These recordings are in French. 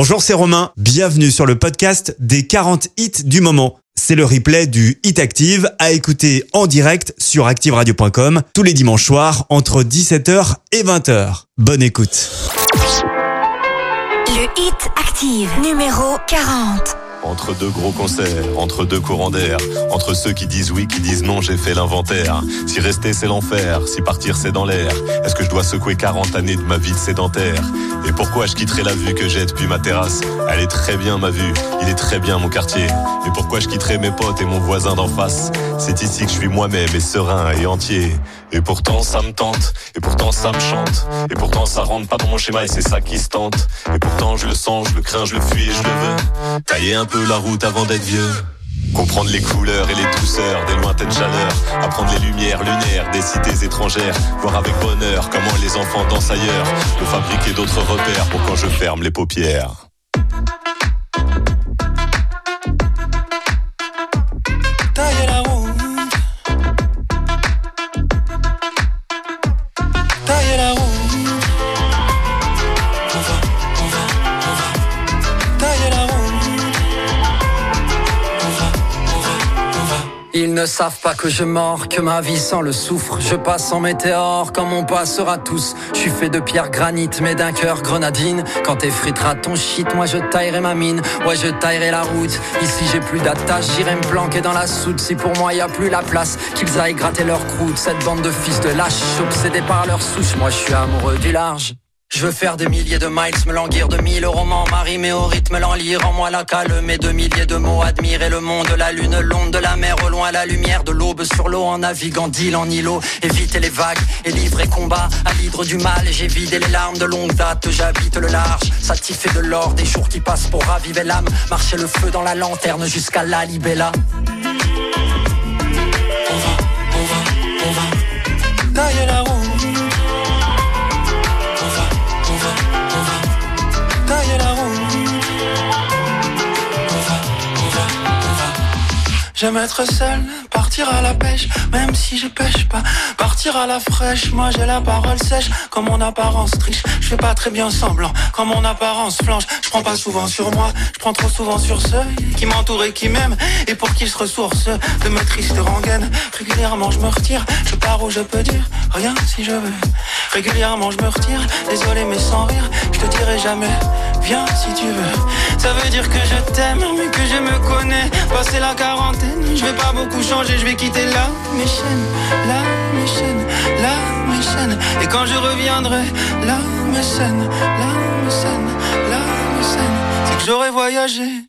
Bonjour, c'est Romain. Bienvenue sur le podcast des 40 hits du moment. C'est le replay du Hit Active à écouter en direct sur activeradio.com tous les dimanches soirs entre 17h et 20h. Bonne écoute. Le Hit Active numéro 40. Entre deux gros concerts, entre deux courants d'air, entre ceux qui disent oui, qui disent non, j'ai fait l'inventaire. Si rester c'est l'enfer, si partir c'est dans l'air, est-ce que je dois secouer 40 années de ma vie de sédentaire? Et pourquoi je quitterai la vue que j'ai depuis ma terrasse? Elle est très bien ma vue, il est très bien mon quartier. Et pourquoi je quitterai mes potes et mon voisin d'en face? C'est ici que je suis moi-même et serein et entier. Et pourtant ça me tente, et pourtant ça me chante, et pourtant ça rentre pas dans mon schéma et c'est ça qui se tente. Et pourtant je le sens, je le crains, je le fuis et je le veux. Tailler un peu la route avant d'être vieux. Comprendre les couleurs et les douceurs des lointaines chaleurs, apprendre les lumières lunaires des cités étrangères, voir avec bonheur comment les enfants dansent ailleurs, me fabriquer d'autres repères pour quand je ferme les paupières. Ne savent pas que je mords, que ma vie sans le souffre. Je passe en météore comme on passera tous. Je suis fait de pierre granit, mais d'un cœur grenadine. Quand t'effriteras ton shit, moi je taillerai ma mine. Ouais, je taillerai la route. Ici j'ai plus d'attache, j'irai me planquer dans la soute. Si pour moi y a plus la place, qu'ils aillent gratter leur croûte. Cette bande de fils de lâches, obsédés par leur souche. Moi je suis amoureux du large. Je veux faire des milliers de miles, me languir de mille romans, Marie, mais au rythme l'enlire en moi la calme et de milliers de mots, admirer le monde, la lune, l'onde de la mer, au loin la lumière de l'aube sur l'eau, en naviguant d'île en îlot, éviter les vagues et livrer combat à l'hydre du mal, j'ai vidé les larmes de longue date, j'habite le large, satisfait de l'or, des jours qui passent pour raviver l'âme, marcher le feu dans la lanterne jusqu'à la libella. J'aime être seul, partir à la pêche, même si je pêche pas. Partir à la fraîche, moi j'ai la parole sèche, comme mon apparence triche. Je fais pas très bien semblant, comme mon apparence flanche. Je prends pas souvent sur moi, je prends trop souvent sur ceux qui m'entourent et qui m'aiment, et pour qui se ressourcent de mes tristes rengaines. Régulièrement je me retire, je pars où je peux dire rien si je veux. Régulièrement je me retire, désolé mais sans rire, je te dirai jamais, viens si tu veux. Ça veut dire que je t'aime, mais que je me connais. Passer la quarantaine, scène. Je vais pas beaucoup changer, je vais quitter la méchaine, la méchaine, la méchaine. Et quand je reviendrai, la méchaine, la méchaine, la méchaine, c'est que j'aurais voyagé.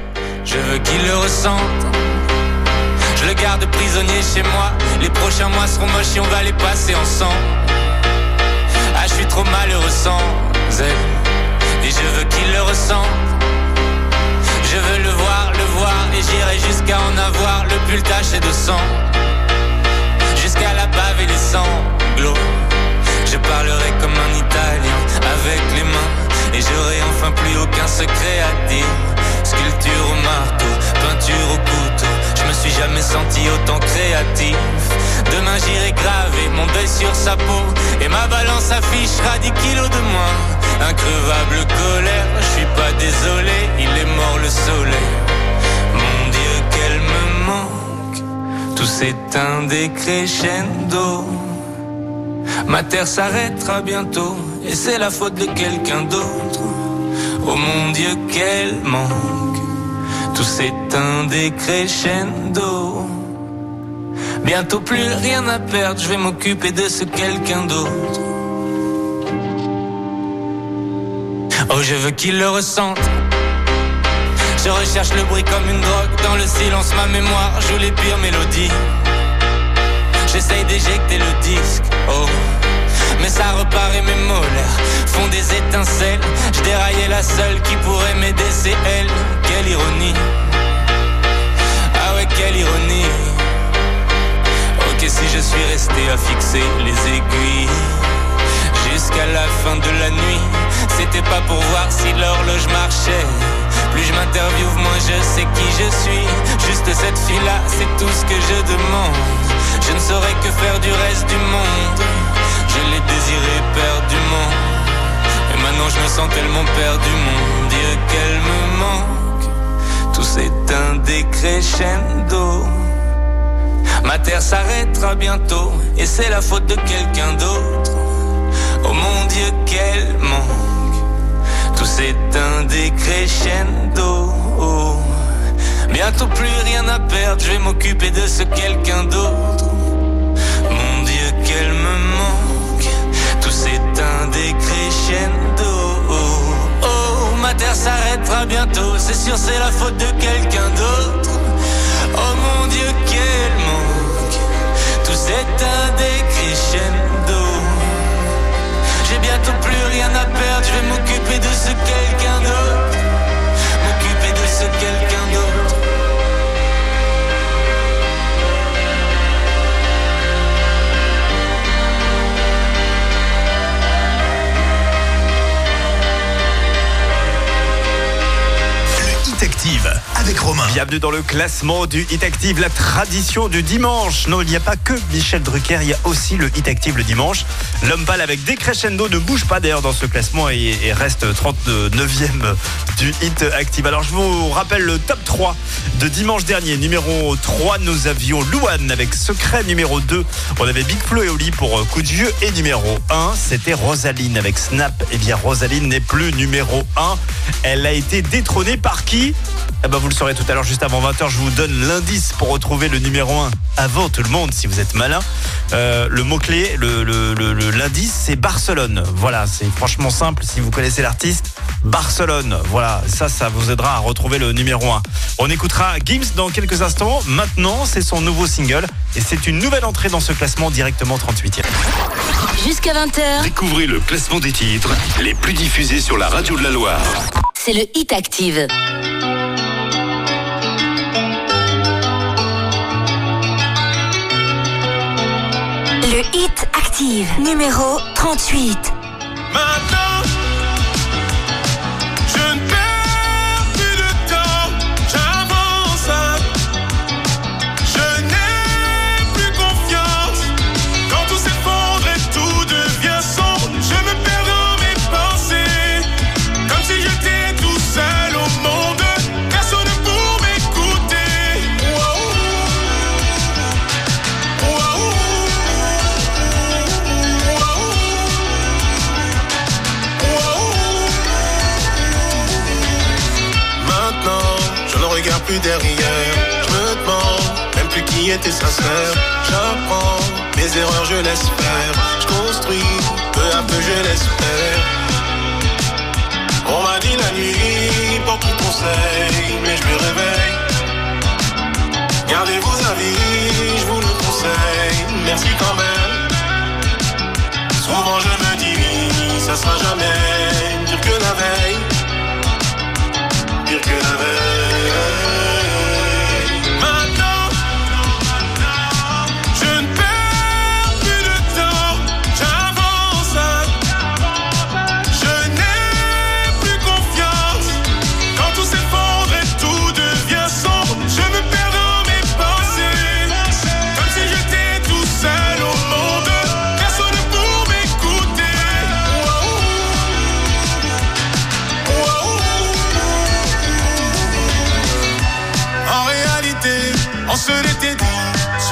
Je veux qu'il le ressente. Je le garde prisonnier chez moi. Les prochains mois seront moches et on va les passer ensemble. Ah, je suis trop malheureux sans elle. Et je veux qu'il le ressente. Je veux le voir, le voir. Et j'irai jusqu'à en avoir le pull taché de sang. Jusqu'à la bave et les sanglots. Je parlerai comme un italien avec les mains. Et j'aurai enfin plus aucun secret à dire. Sculpture jamais senti autant créatif. Demain j'irai graver mon deuil sur sa peau. Et ma balance affichera 10 kilos de moins. Increvable colère, je suis pas désolé, il est mort le soleil. Mon Dieu, qu'elle me manque. Tout s'éteint des crescendo. Ma terre s'arrêtera bientôt et c'est la faute de quelqu'un d'autre. Oh mon Dieu, quel manque. Tout s'éteint des crescendo. Bientôt plus rien à perdre, je vais m'occuper de ce quelqu'un d'autre. Oh, je veux qu'il le ressente. Je recherche le bruit comme une drogue. Dans le silence, ma mémoire joue les pires mélodies. J'essaye d'éjecter le disque. Oh. Mais ça repart et mes molaires font des étincelles. Je déraillais la seule qui pourrait m'aider, c'est elle. Quelle ironie. Ah ouais, quelle ironie. Ok, si je suis resté à fixer les aiguilles jusqu'à la fin de la nuit, c'était pas pour voir si l'horloge marchait. Plus je m'interviewe, moins je sais qui je suis. Juste cette fille-là, c'est tout ce que je demande. Je ne saurais que faire du reste du monde. Je l'ai désiré perdument. Et maintenant je me sens tellement perdu, mon Dieu, qu'elle me manque. Tout s'éteint décrescendo. Ma terre s'arrêtera bientôt, et c'est la faute de quelqu'un d'autre. Oh mon Dieu, quel manque. Tout s'éteint décrescendo. Bientôt plus rien à perdre, je vais m'occuper de ce quelqu'un d'autre. S'éteint décrescendo. Oh, ma terre s'arrêtera bientôt, c'est sûr, c'est la faute de quelqu'un d'autre. Oh mon Dieu, quel manque. Tout s'éteint décrescendo. J'ai bientôt plus rien à perdre, je vais m'occuper de ce quelqu'un d'autre. Active avec Romain. Bienvenue dans le classement du Hit Active, la tradition du dimanche. Non, il n'y a pas que Michel Drucker, il y a aussi le Hit Active le dimanche. L'homme pâle avec Décrescendo ne bouge pas d'ailleurs dans ce classement et, et reste 39e du Hit Active. Alors je vous rappelle le top 3 de dimanche dernier. Numéro 3, nous avions Louane avec Secret. Numéro 2, on avait Big Flo et Oli pour euh, Coup de Vieux. Et numéro 1, c'était Rosaline avec Snap. Eh bien, Rosaline n'est plus numéro 1. Elle a été détrônée par qui? Eh ben, vous le saurez tout à l'heure, juste avant 20h, je vous donne l'indice pour retrouver le numéro 1 avant tout le monde, si vous êtes malin. Euh, le mot-clé, le, le- le- le- l'indice, c'est Barcelone. Voilà, c'est franchement simple. Si vous connaissez l'artiste, Barcelone. Voilà, ça, ça vous aidera à retrouver le numéro 1. On écoutera Gims dans quelques instants. Maintenant, c'est son nouveau single et c'est une nouvelle entrée dans ce classement directement 38e. Jusqu'à 20h, Découvrez le classement des titres les plus diffusés sur la radio de la Loire. C'est le Hit Active. Le Hit Active, numéro 38. Maintenant,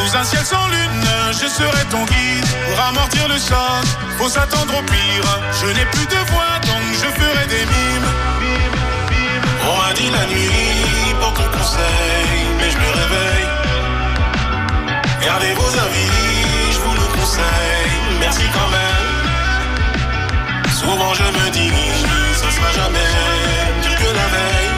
Sous un ciel sans lune, je serai ton guide. Pour amortir le choc, faut s'attendre au pire. Je n'ai plus de voix, donc je ferai des mimes. On m'a dit la nuit, beaucoup de conseils, mais je me réveille. Gardez vos avis, je vous le conseille. Merci quand même. Souvent je me dis, ça sera jamais pire que la veille.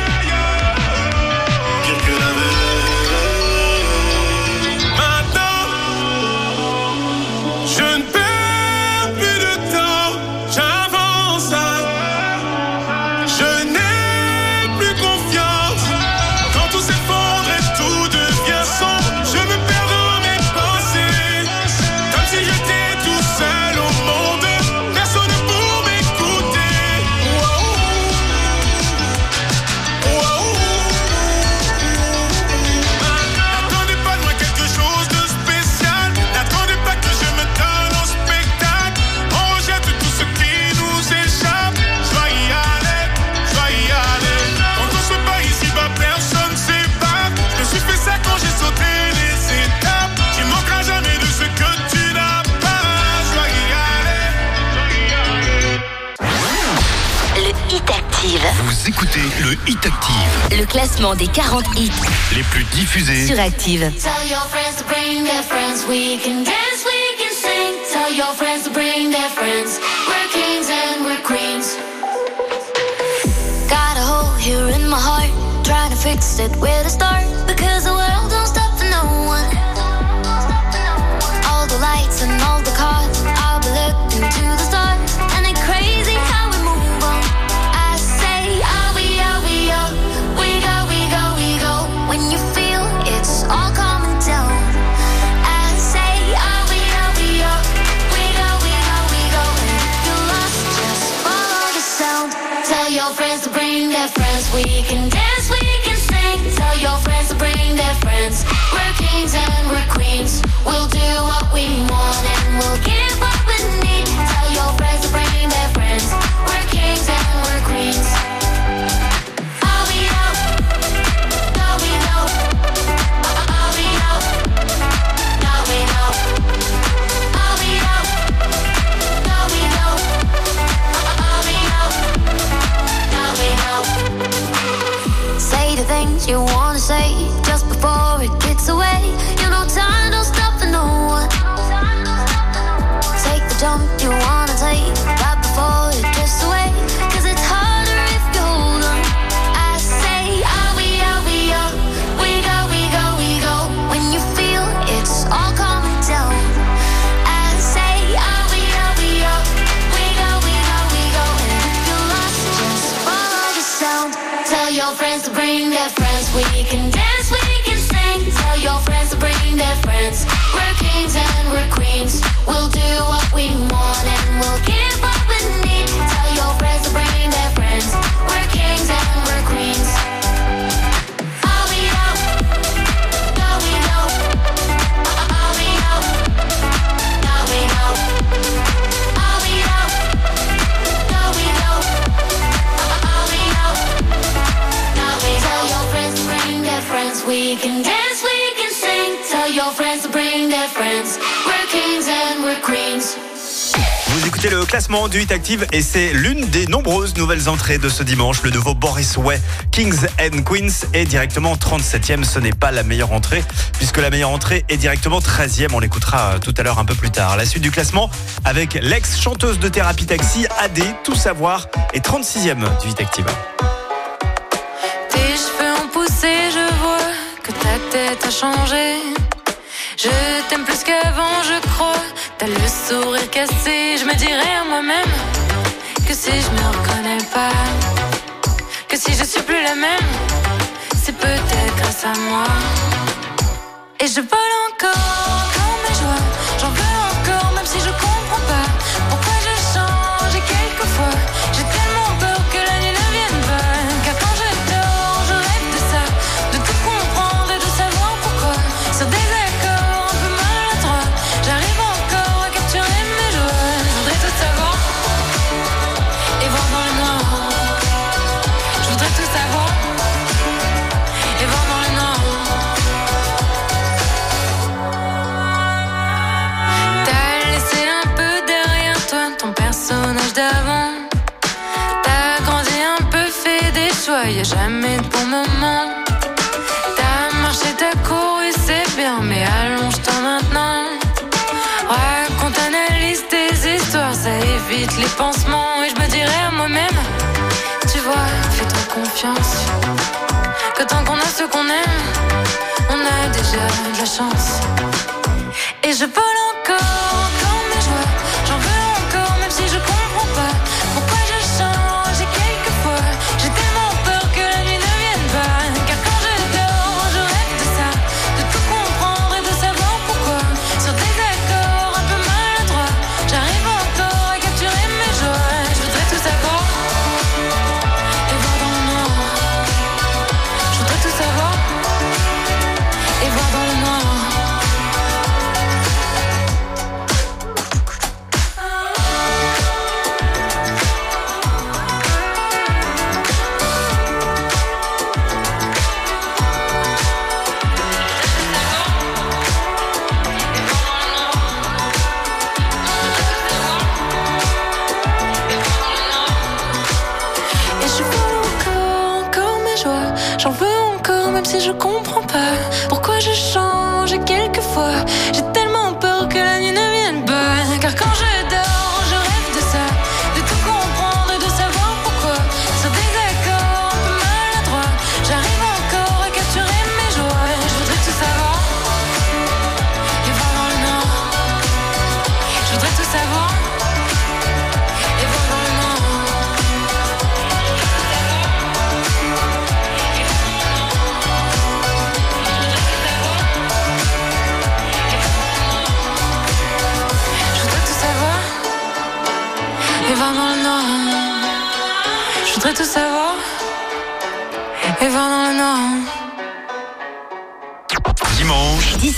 Hit Active. Le classement des 40 hits Les plus diffusés. sur Active. Tell your friends to bring their friends. We can dance, we can sing. Tell your friends to bring their friends. We're kings and we're queens. Got a hole here in my heart. Trying to fix it where to start. You wanna say bring their friends. We can dance, we can sing. Tell your friends to bring their friends. We're kings and we're queens. We'll do what we want and we'll give can dance, we can sing. Tell your friends to bring their friends. We're kings and we're queens. Vous écoutez le classement du Hit Active et c'est l'une des nombreuses nouvelles entrées de ce dimanche. Le nouveau Boris Way, Kings and Queens est directement 37e. Ce n'est pas la meilleure entrée puisque la meilleure entrée est directement 13e. On l'écoutera tout à l'heure un peu plus tard. La suite du classement avec l'ex-chanteuse de thérapie taxi AD, Tout savoir, est 36e du Hit Active. Tête changé. Je t'aime plus qu'avant, je crois. T'as le sourire cassé, je me dirais à moi-même que si je me reconnais pas, que si je suis plus la même, c'est peut-être grâce à moi. Et je vole encore comme mes joies, choix, y a jamais de bon moment. T'as marché, t'as couru, c'est bien, mais allonge-toi maintenant. Raconte, analyse tes histoires, ça évite les pansements. Et je me dirais à moi-même, tu vois, fais-toi confiance. Que tant qu'on a ce qu'on aime, on a déjà de la chance. Et je vole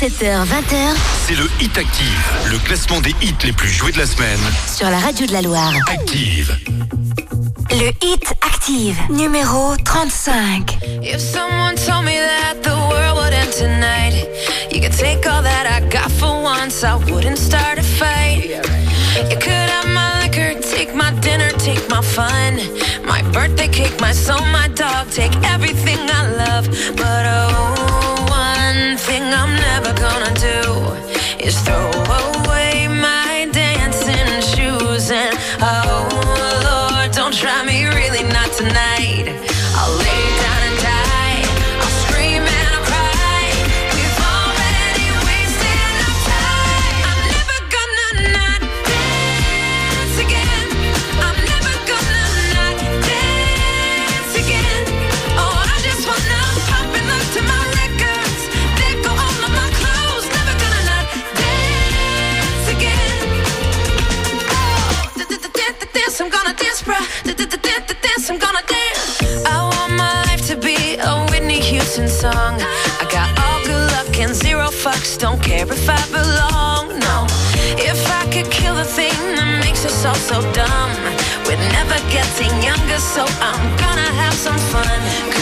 17h-20h, c'est le Hit Active, le classement des hits les plus joués de la semaine. Sur la radio de la Loire. Active. Le Hit Active, numéro 35. If someone told me that the world would end tonight, you could take all that I got for once, I wouldn't start a fight. You could have my liquor, take my dinner, take my fun, my birthday cake, my soul, my dog, take everything I love, but oh. one thing I'm never gonna do is throw away my dance, I'm gonna dance. I want my life to be a Whitney Houston song. I got all good luck and zero fucks, don't care if I belong. No, if I could kill the thing that makes us all so dumb, we're never getting younger, so I'm gonna have some fun.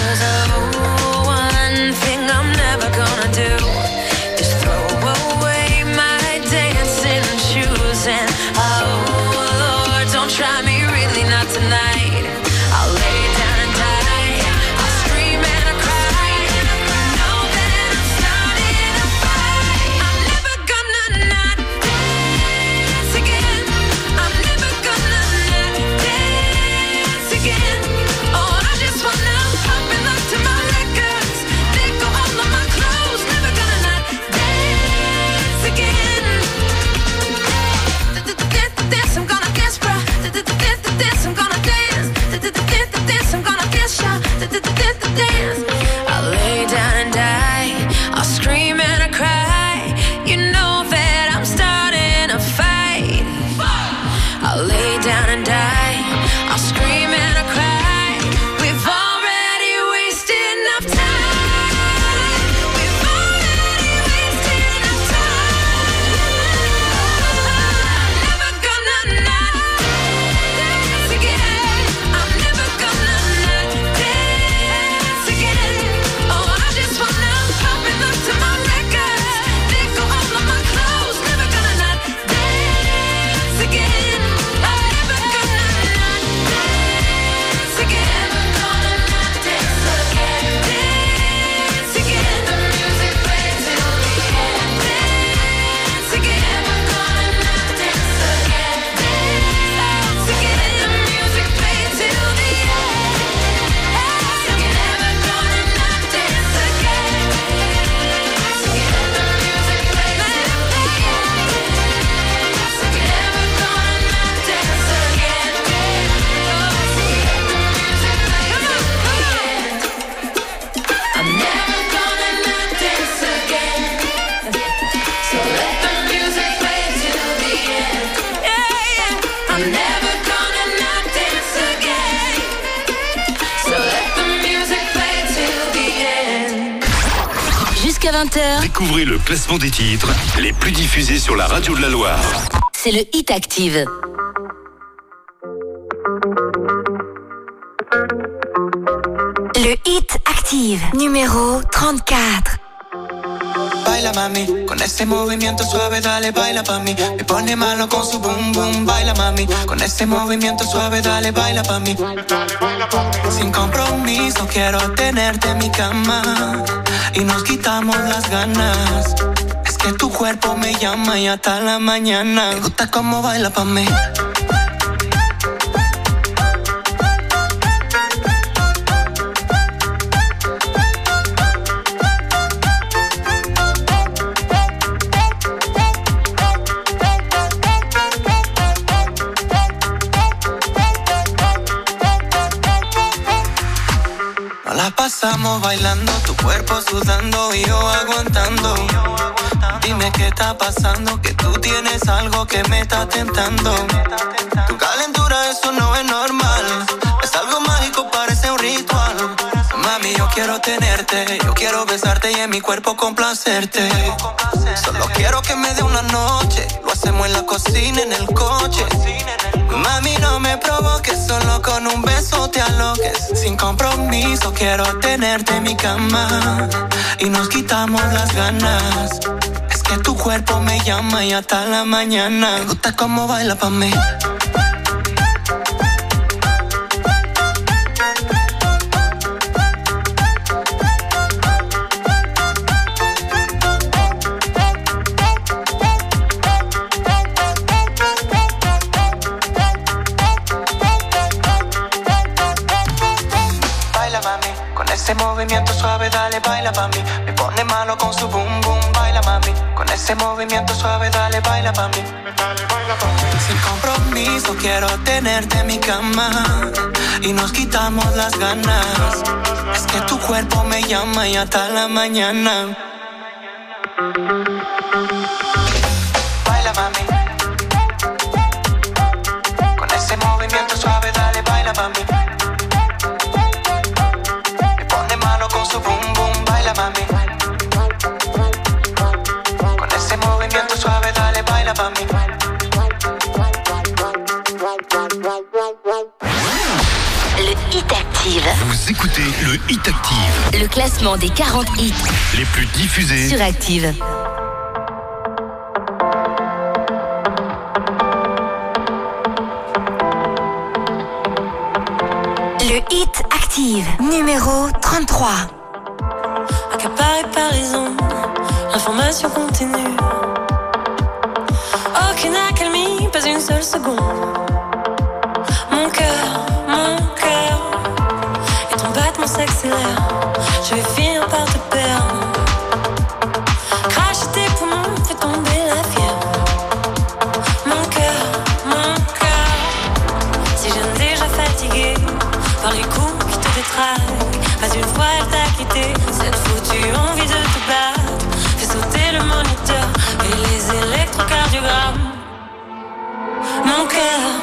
20h. Découvrez le classement des titres les plus diffusés sur la radio de la Loire. C'est le Hit Active. Le Hit Active, numéro 34. Baila mami, con ese movimiento suave dale baila pa mí. Me pone malo con su boom boom, baila mami, con ese movimiento suave dale baila pa mí. Sin compromiso quiero tenerte en mi cama y nos quitamos las ganas. Es que tu cuerpo me llama y hasta la mañana. Me gusta cómo baila pa' mí bailando, tu cuerpo sudando y yo aguantando. Dime qué está pasando, que tú tienes algo que me está tentando. Tu calentura, eso no es normal. Es algo mágico, parece un ritual. Mami, yo quiero tenerte, yo quiero besarte y en mi cuerpo complacerte. Solo quiero que me dé una noche, lo hacemos en la cocina, en el coche. Mami, no me provoques, solo con un beso te aloques. Sin compromiso, quiero tenerte en mi cama. Y nos quitamos las ganas. Es que tu cuerpo me llama y hasta la mañana. Me gusta cómo baila pa' mí. Ese movimiento suave dale baila pa' mí. Me pone malo con su boom boom, baila mami. Con ese movimiento suave dale baila pa' mí. Sin compromiso quiero tenerte en mi cama y nos quitamos las ganas. Es que tu cuerpo me llama y hasta la mañana. Le Hit Active. Vous écoutez le Hit Active, Le classement des 40 hits les plus diffusés. sur Active. Le Hit Active, numéro 33. Accaparé par les ondes, information continue. Aucune accalmie, pas une seule seconde. Mon cœur, mon cœur, et ton battement s'accélère. Je vais finir par te perdre. Cracher tes poumons, fait tomber la fièvre. Mon cœur, mon cœur, si je ne déjà fatigué par les coups qui te détraquent, pas une fois elle t'a quitté. Cette foutue envie de te battre fait sauter le moniteur et les électrocardiogrammes. Mon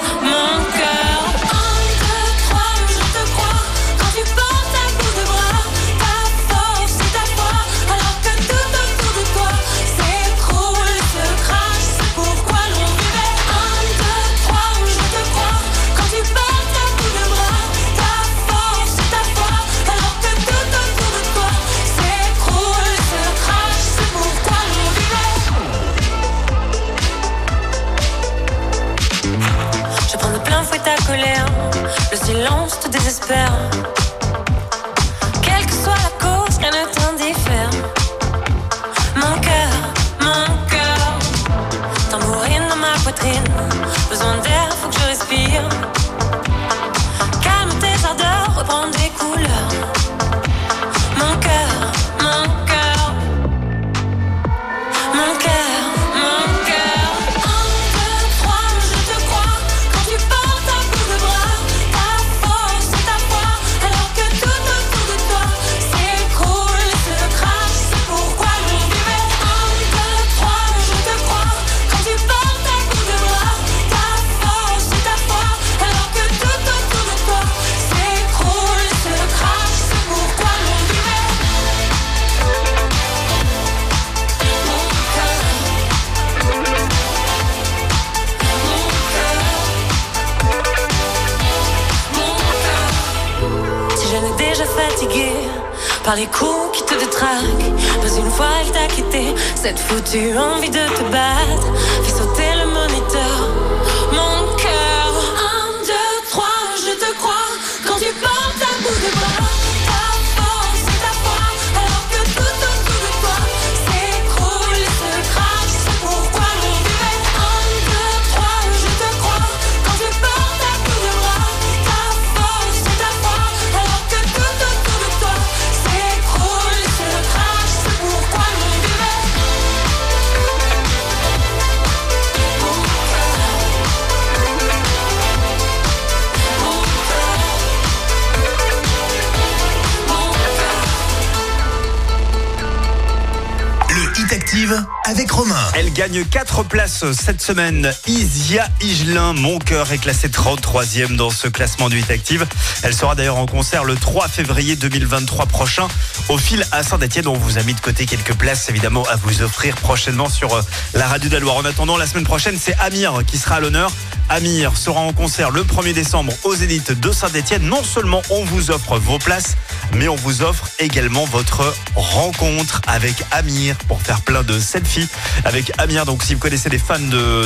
gagne 4 places cette semaine. Isia Higelin, mon cœur, est classée 33e dans ce classement du Hit Active. Elle sera d'ailleurs en concert le 3 février 2023 prochain au fil à Saint-Etienne. On vous a mis de côté quelques places évidemment à vous offrir prochainement sur euh, la radio de la Loire. En attendant, la semaine prochaine, c'est Amir qui sera à l'honneur. Amir sera en concert le 1er décembre aux Zénith de Saint-Etienne. Non seulement on vous offre vos places, mais on vous offre également votre rencontre avec Amir pour faire plein de selfies avec Amir. Donc si vous connaissez des fans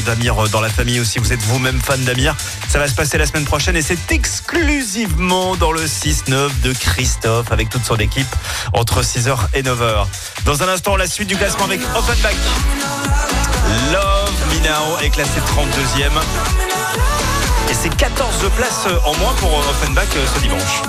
d'Amir dans la famille ou si vous êtes vous-même fan d'Amir, ça va se passer la semaine prochaine et c'est exclusivement dans le 6-9 de Christophe avec toute son équipe entre 6h et 9h. Dans un instant, la suite du classement avec Offenbach. Love Now est classé 32e. Et c'est 14 places en moins pour Offenbach euh, ce dimanche.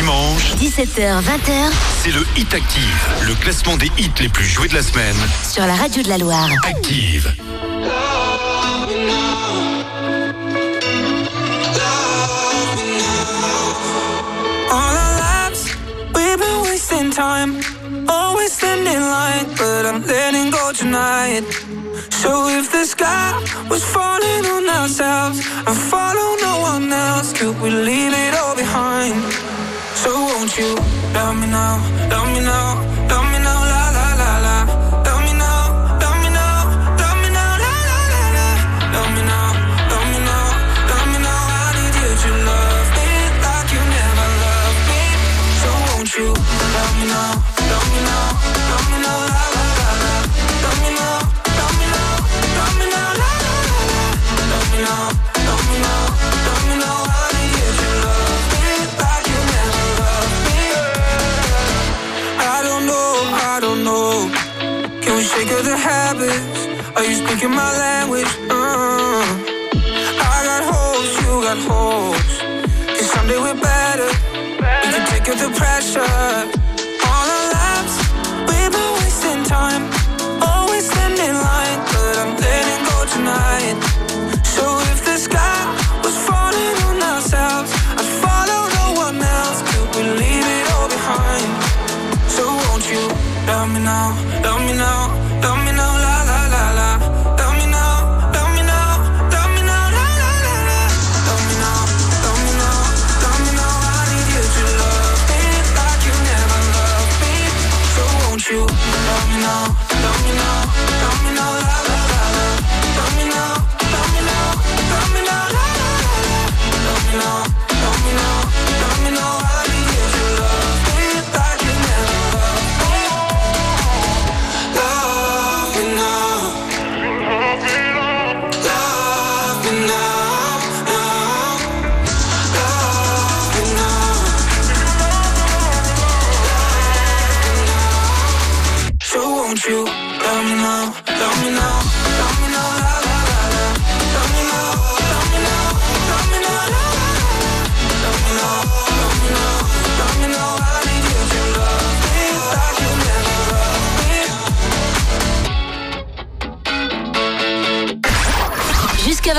Dimanche, 17h, 20h c'est le Hit Active, le classement des hits les plus joués de la semaine. sur la radio de la Loire. Active. All our lives, we've been wasting time. Always standing line, but I'm letting go tonight. So if the sky was falling on ourselves and follow no one else, could we leave it all behind? You love me now, love me now, love me now, la la la la. Love me now, love me now, love me now, la la la la. Love me now, love me now, love me now. I need you to love me like you never loved me. So won't you love me now, love me now, love me now, speaking my language? Uh, I got holes, you got holes. Cause someday we're better. We can take up the pressure.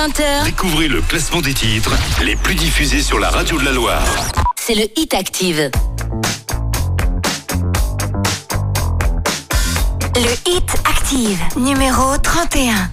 20h, Découvrez le classement des titres les plus diffusés sur la radio de la Loire. c'est le Hit Active. Le Hit Active, numéro 31.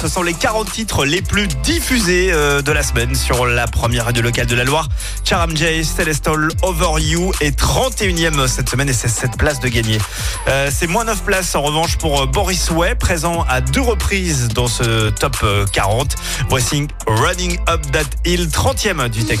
ce sont les 40 titres les plus diffusés euh, de la semaine sur la première radio locale de la Loire. Charam J, Celestial Over You est 31e cette semaine et c'est 7 places de gagner. Euh, c'est moins 9 places en revanche pour euh, Boris Way, présent à deux reprises dans ce top 40. Voici Running Up That Hill, 30e du Tech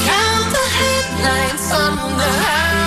Count the headlines on the highway.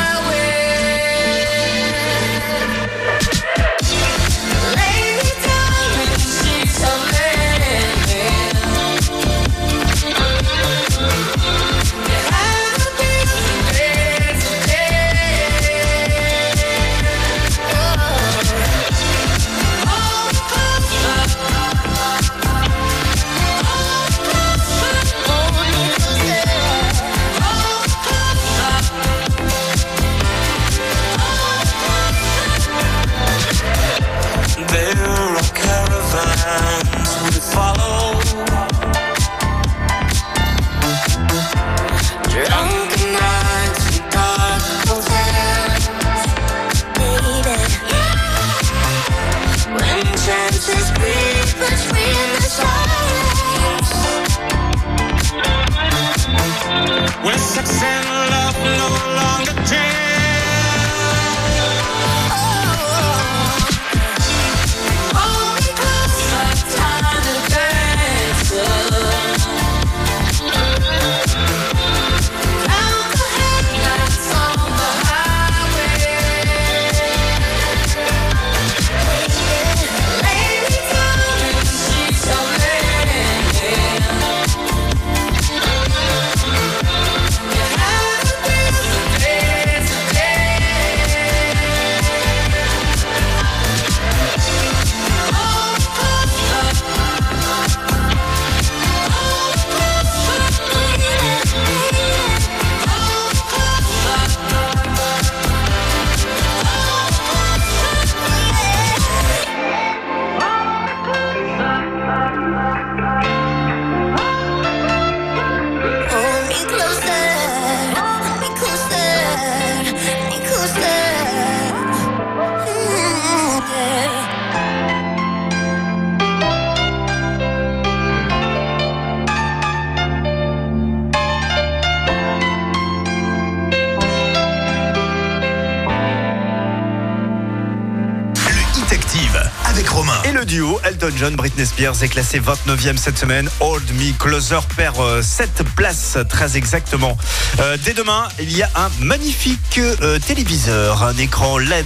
Est classé 29e cette semaine. Hold Me Closer perd euh, 7 places très exactement. Euh, dès demain, il y a un magnifique euh, téléviseur, un écran LED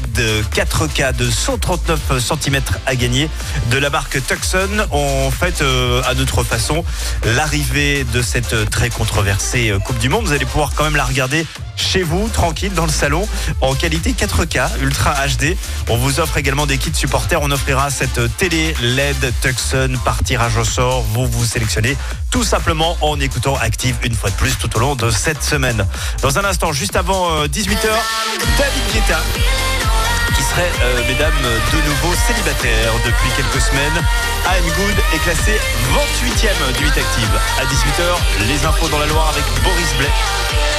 4K de 139 cm à gagner de la marque Tucson. On fait, à notre façon l'arrivée de cette très controversée Coupe du Monde. Vous allez pouvoir quand même la regarder chez vous, tranquille, dans le salon, en qualité 4K, Ultra HD. On vous offre également des kits supporters. On offrira cette télé LED Tucson par tirage au sort. Vous vous sélectionnez tout simplement en écoutant Active une fois de plus tout au long de cette semaine. Dans un instant, juste avant euh, 18h, David Guetta qui serait, euh, mesdames, de nouveau célibataire depuis quelques semaines. I'm Good est classé 28e du 8 Active. À 18h, les infos dans la Loire avec Boris Blais.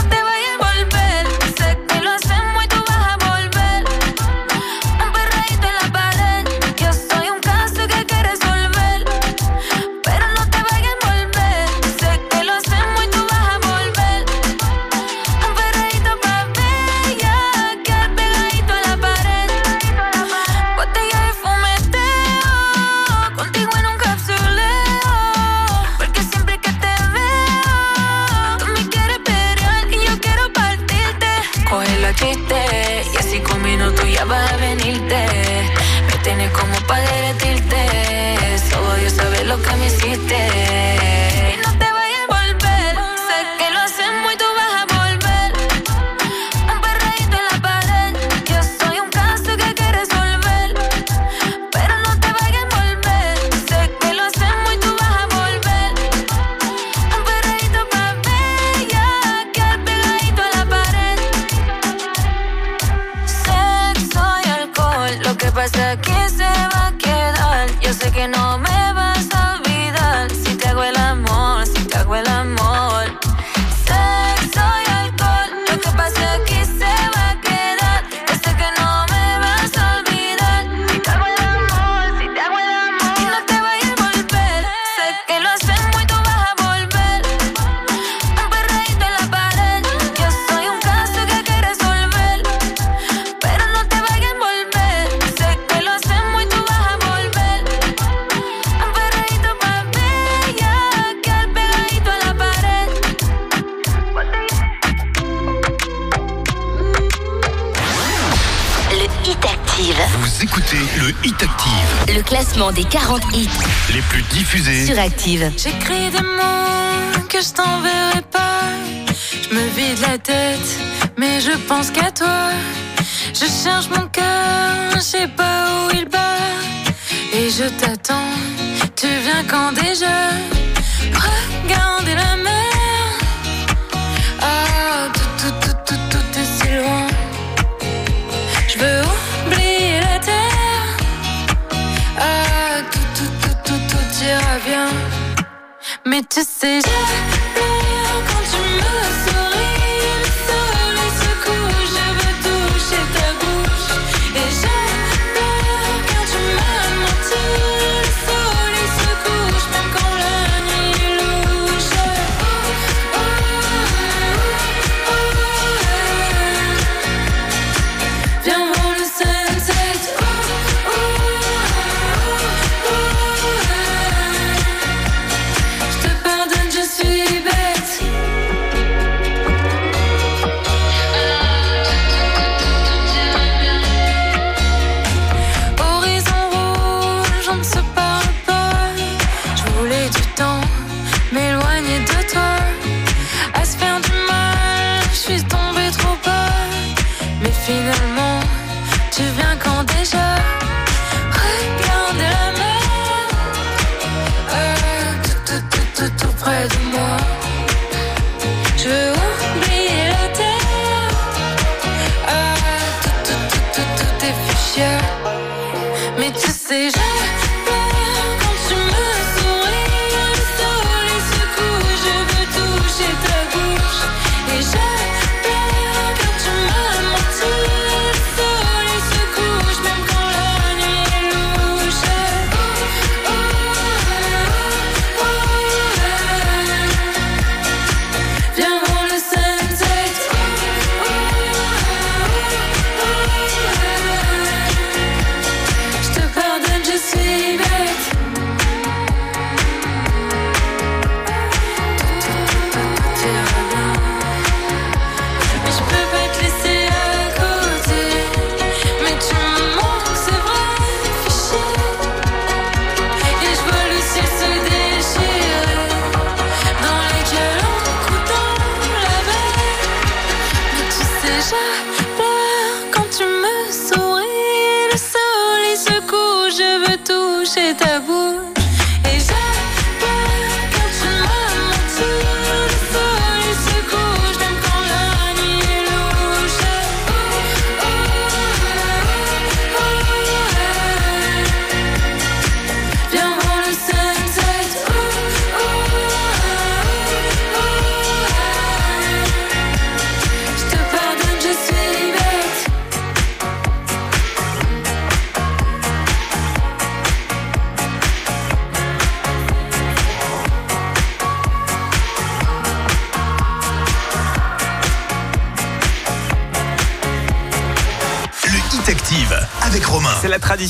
Fusée sur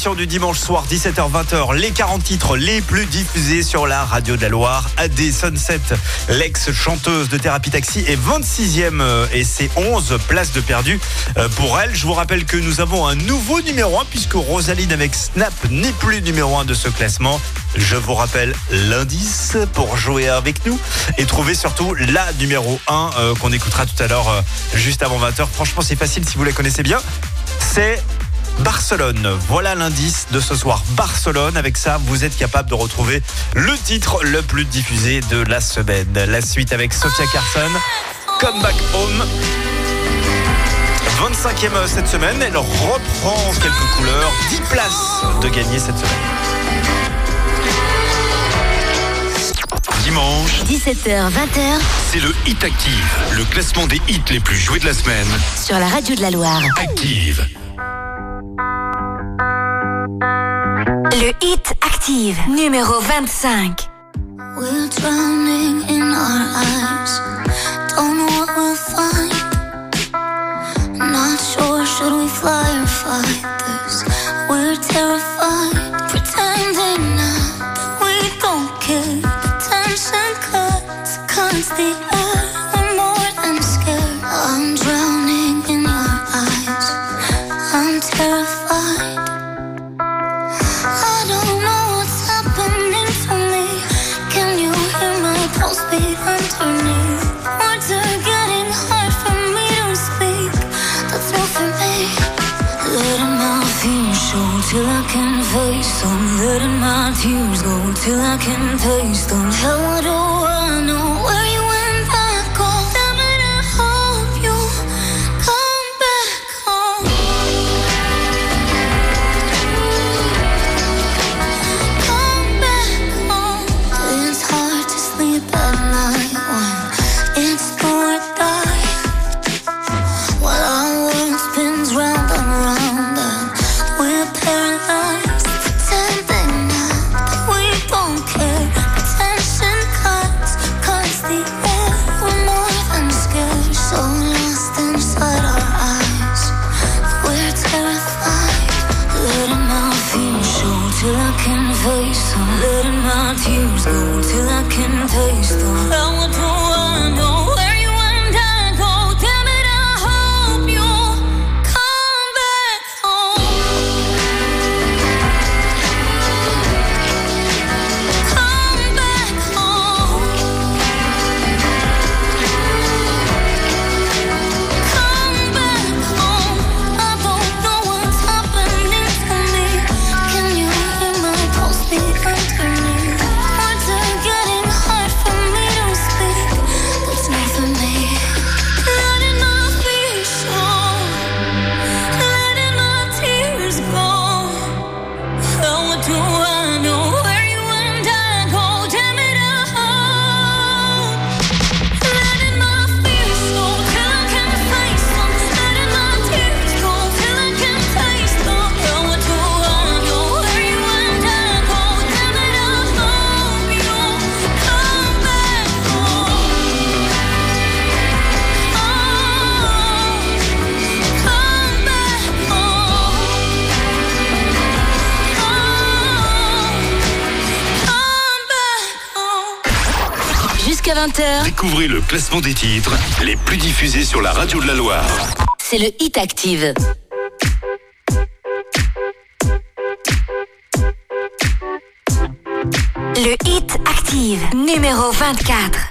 du dimanche soir 17h-20h, les 40 titres les plus diffusés sur la radio de la Loire. AD Sunset, l'ex-chanteuse de Thérapie Taxi, est 26e euh, et c'est 11 places de perdu euh, pour elle. Je vous rappelle que nous avons un nouveau numéro 1 puisque Rosaline avec Snap n'est plus numéro 1 de ce classement. Je vous rappelle l'indice pour jouer avec nous et trouver surtout la numéro 1 euh, qu'on écoutera tout à l'heure juste avant 20h. Franchement, c'est facile si vous la connaissez bien. C'est Barcelone. Voilà l'indice de ce soir. Barcelone, avec ça, vous êtes capable de retrouver le titre le plus diffusé de la semaine. La suite avec Sophia Carson, Come Back Home. 25e euh, cette semaine, elle reprend quelques couleurs, 10 places de gagner cette semaine. Dimanche, 17h-20h, c'est le Hit Active, le classement des hits les plus joués de la semaine. Sur la radio de la Loire. Active. Numéro 25. till I can taste the Découvrez le classement des titres les plus diffusés sur la radio de la Loire. C'est le Hit Active. Le Hit Active, numéro 24.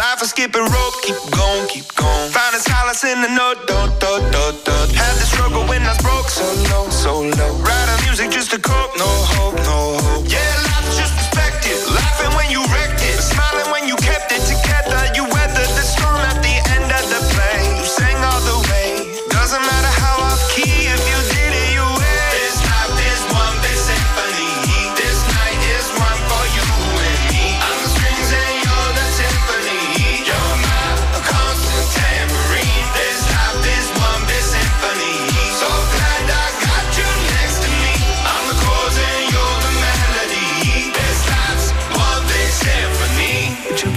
Life is skipping rope, keep going, keep going. Finding solace in the note, dot, dot, dot, dot. Had the struggle when I was broke, so low, so low. Writing music just to cope, no hope, no hope. Yeah, life's just perspective. Laughing when you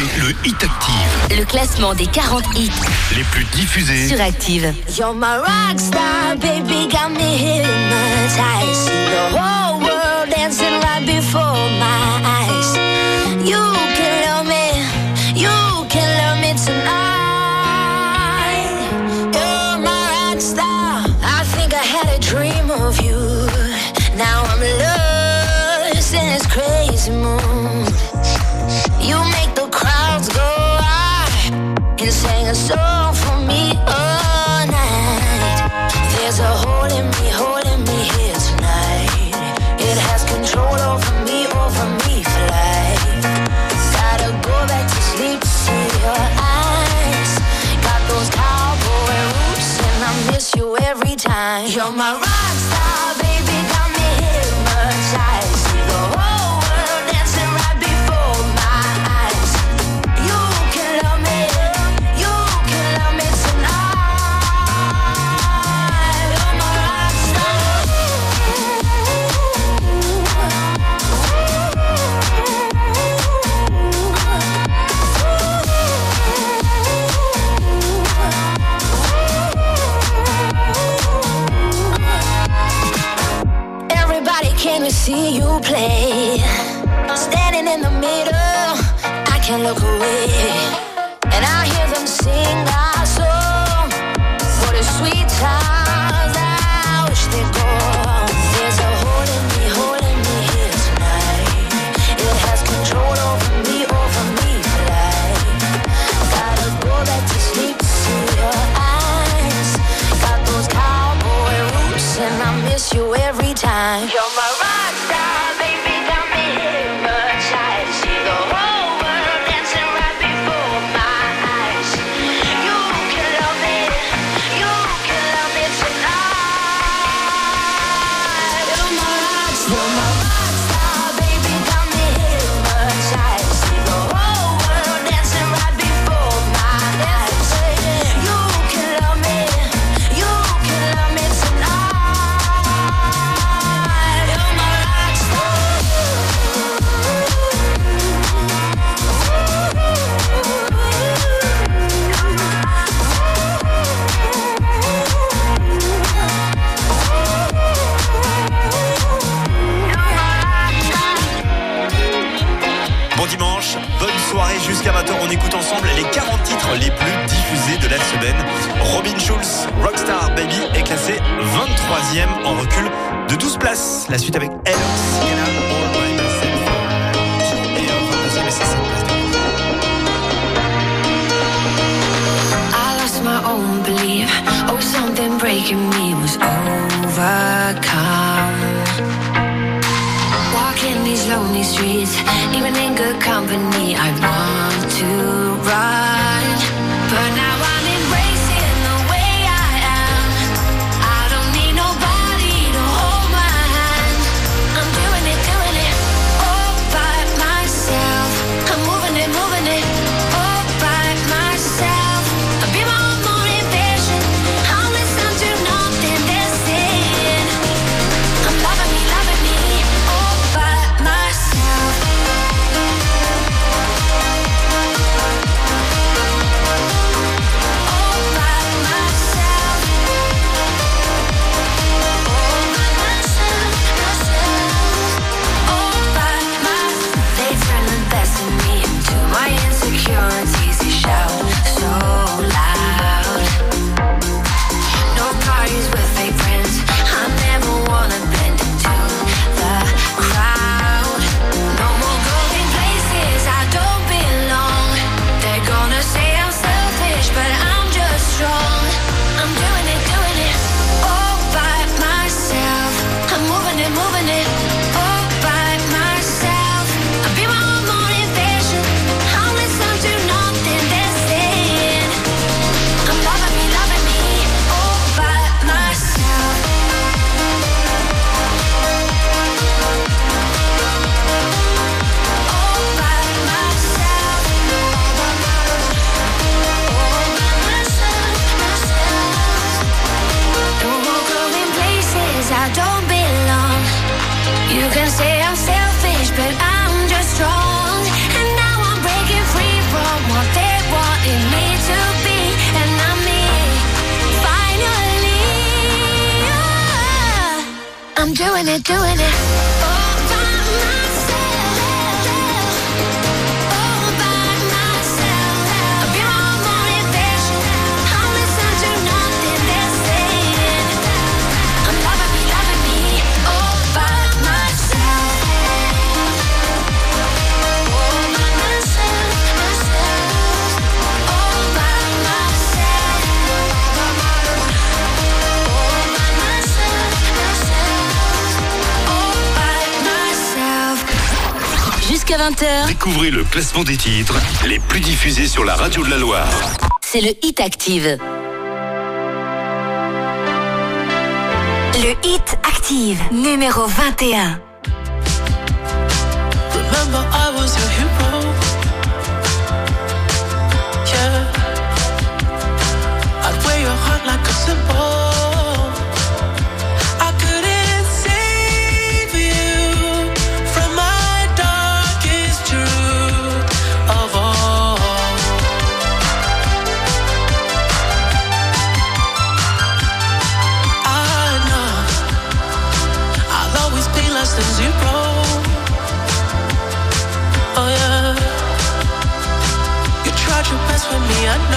Le Hit Active, le classement des 40 hits les plus diffusés sur Active. You're my rock star, baby, got me hypnotized. See the whole world dancing right before my eyes. You la semaine. Robin Schulz, Rockstar Baby, est classé 23e en recul de 12 places. La suite avec elle, Sienna, Découvrez le classement des titres les plus diffusés sur la radio de la Loire. C'est le Hit Active. Le Hit Active, numéro 21. Remember I was hero. Yeah. I'd wear your heart like a symbol. million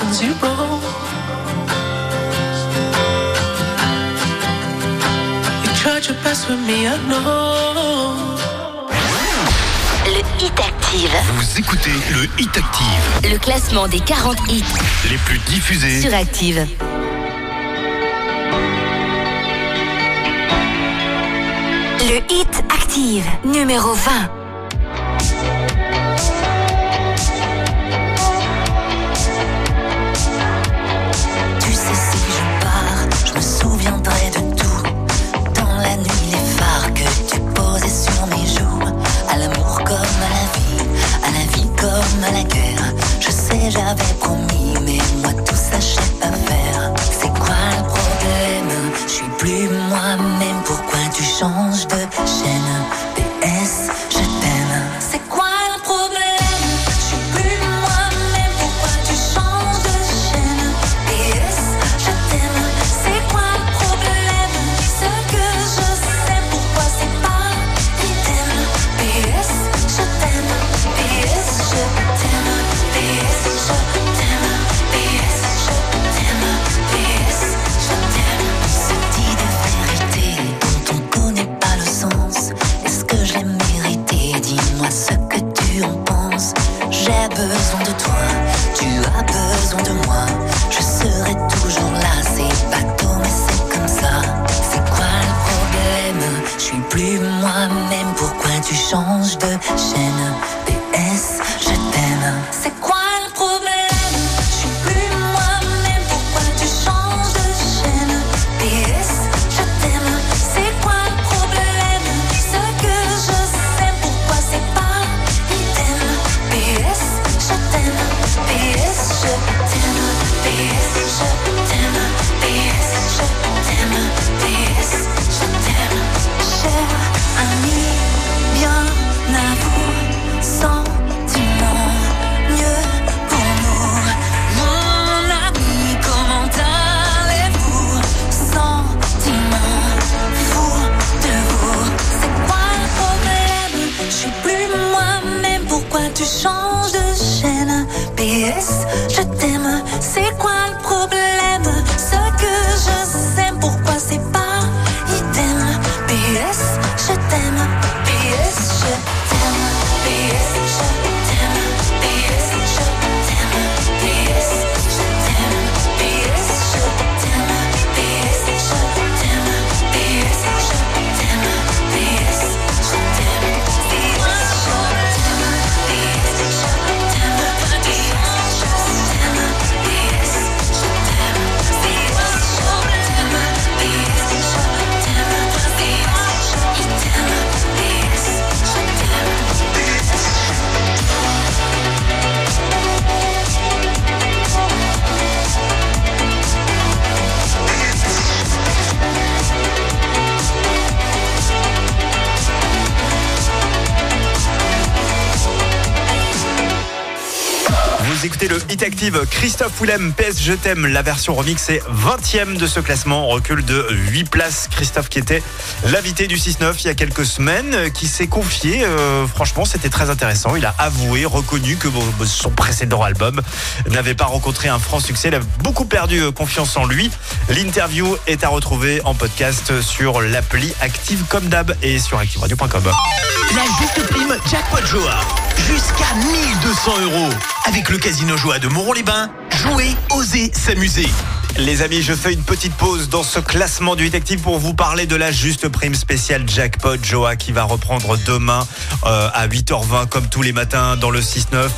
plus and zero. You tried your best with me, I know. Le Hit Active. Vous écoutez le Hit Active, Le classement des 40 hits les plus diffusés. sur Active. Le Hit Active, numéro 20. Christophe Willem, PS Je t'aime. La version remix est 20e de ce classement, recul de 8 places. Christophe qui était l'invité du 6-9 il y a quelques semaines, euh, qui s'est confié. euh, franchement, c'était très intéressant. Il a avoué, reconnu que son précédent album n'avait pas rencontré un franc succès. Il a beaucoup perdu euh, confiance en lui. L'interview est à retrouver en podcast sur l'appli Active comme et sur activeradio.com. La juste prime Jackpot. Jusqu'à 1200 euros. Avec le Casino Joa de Moron-les-Bains, jouer, oser, s'amuser. Les amis, je fais une petite pause dans ce classement du détective pour vous parler de la juste prime spéciale Jackpot Joa qui va reprendre demain euh, à 8h20 comme tous les matins dans le 6-9. Euh,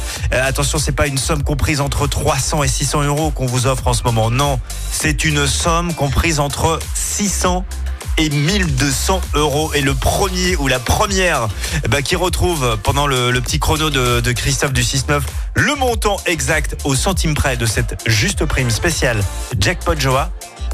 attention, c'est pas une somme comprise entre 300 et 600 euros qu'on vous offre en ce moment. Non, c'est une somme comprise entre 600 et 1200 euros. Et le premier ou la première eh ben, qui retrouve pendant le, le petit chrono de, de Christophe du 6-9 le montant exact au centime près de cette juste prime spéciale Jackpot Joa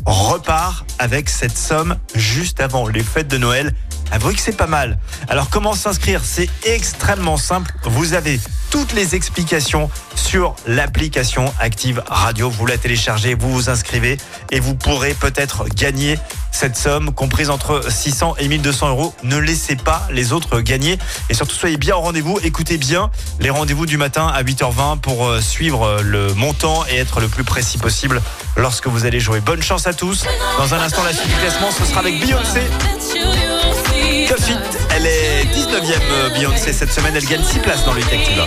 repart avec cette somme juste avant les fêtes de Noël Avouez que c'est pas mal. Alors comment s'inscrire? C'est extrêmement simple. Vous avez toutes les explications sur l'application Active Radio. Vous la téléchargez, vous vous inscrivez et vous pourrez peut-être gagner cette somme comprise entre 600 et 1200 euros. Ne laissez pas les autres gagner et surtout soyez bien au rendez-vous. Écoutez bien les rendez-vous du matin à 8h20 pour euh, suivre euh, le montant et être le plus précis possible lorsque vous allez jouer. Bonne chance à tous. Dans un instant, la suite du classement, ce sera avec Beyoncé. It, elle est 19e euh, Beyoncé cette semaine, elle gagne 6 places dans le Hit Active.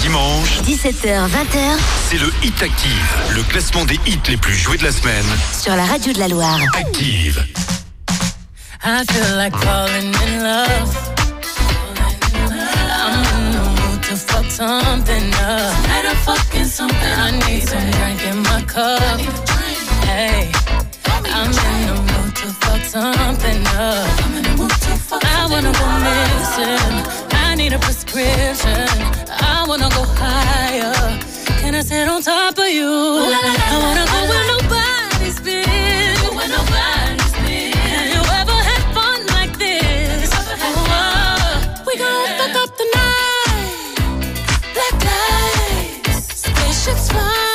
Dimanche, 17h, 20h c'est le Hit Active, le classement des hits les plus joués de la semaine. sur la radio de la Loire. Active. I feel like falling in love. I'm in the mood to fuck something up. Better fucking something. I need some drink in my cup. Hey, I'm in the mood something up. I'm in the mood to fuck I wanna go missing. I need a prescription. I wanna go higher. Can I sit on top of you? I wanna go where nobody's been. Where nobody's been. Have you ever had fun like this? Oh, we gon' fuck up the night. Black lights, spaceships fly.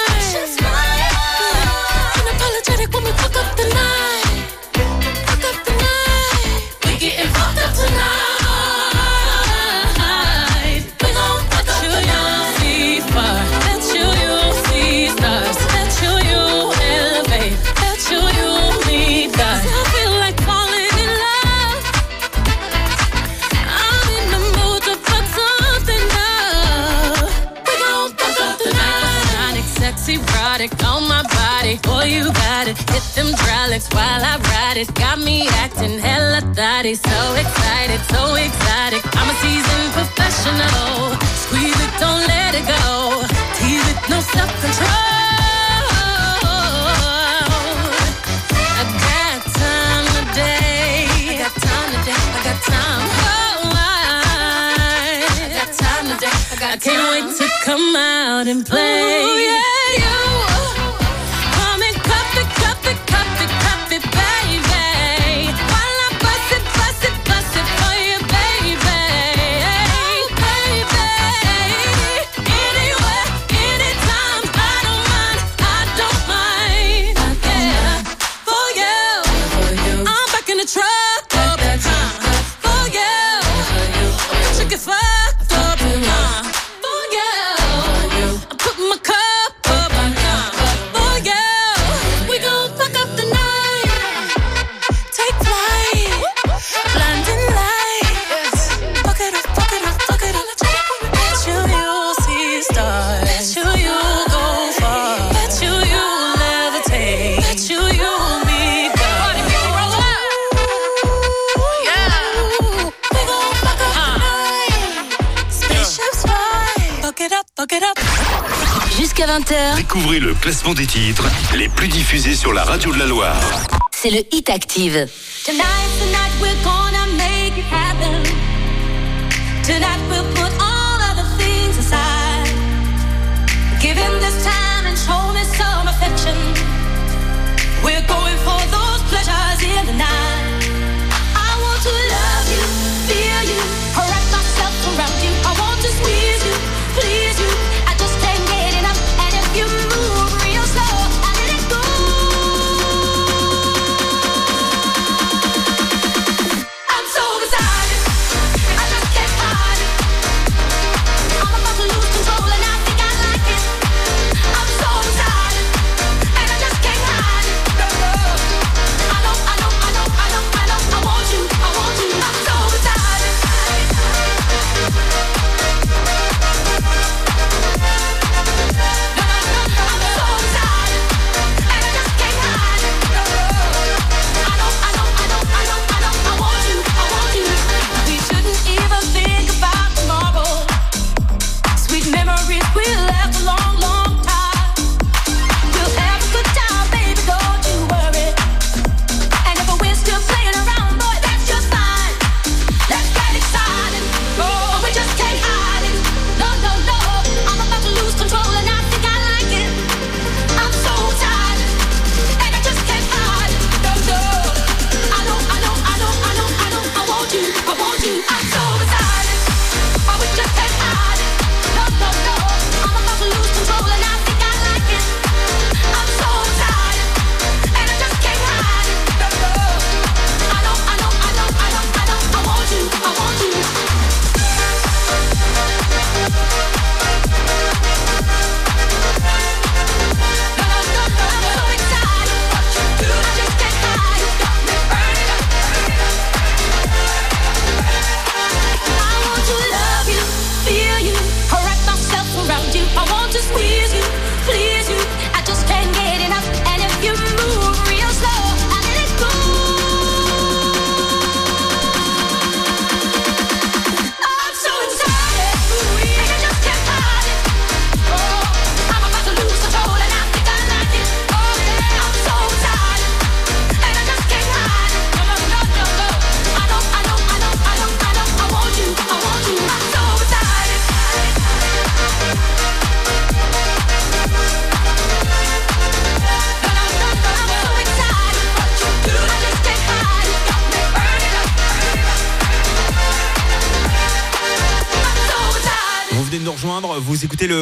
Them hydraulics while I ride it. Got me acting hella thotty. So excited, so exotic. I'm a seasoned professional. Squeeze it, don't let it go. Tease it, no self control. I got time today. I got time today. I got time. Oh, I, I got time today. I, got time. I can't wait to come out and play. Ooh, yeah, Up. Jusqu'à 20h, Découvrez le classement des titres les plus diffusés sur la radio de la Loire. c'est le Hit Active. Tonight's the night we're gonna make it happen. Tonight we'll put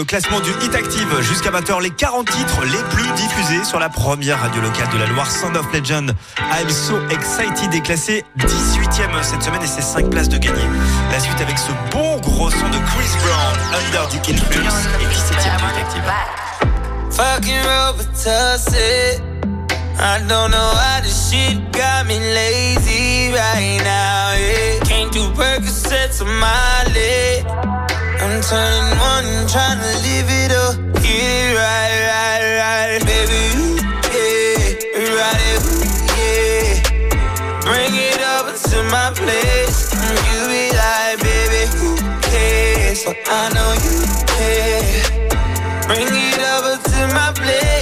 classement du Hit Active. Jusqu'à 20h, les 40 titres les plus diffusés sur la première radio locale de la Loire, Sound of Legend. I'm so excited est classé 18ème cette semaine et c'est 5 places de gagner. La suite avec ce bon gros son de Chris Brown, Under the Influence et 17ème du Hit Active. Fucking I'm turning one, I'm trying to live it up. Get it right, right, right. Baby, ooh, yeah, ride it, ooh, yeah. Bring it over to my place. And you be like, baby, who cares? I know you care. Bring it over to my place.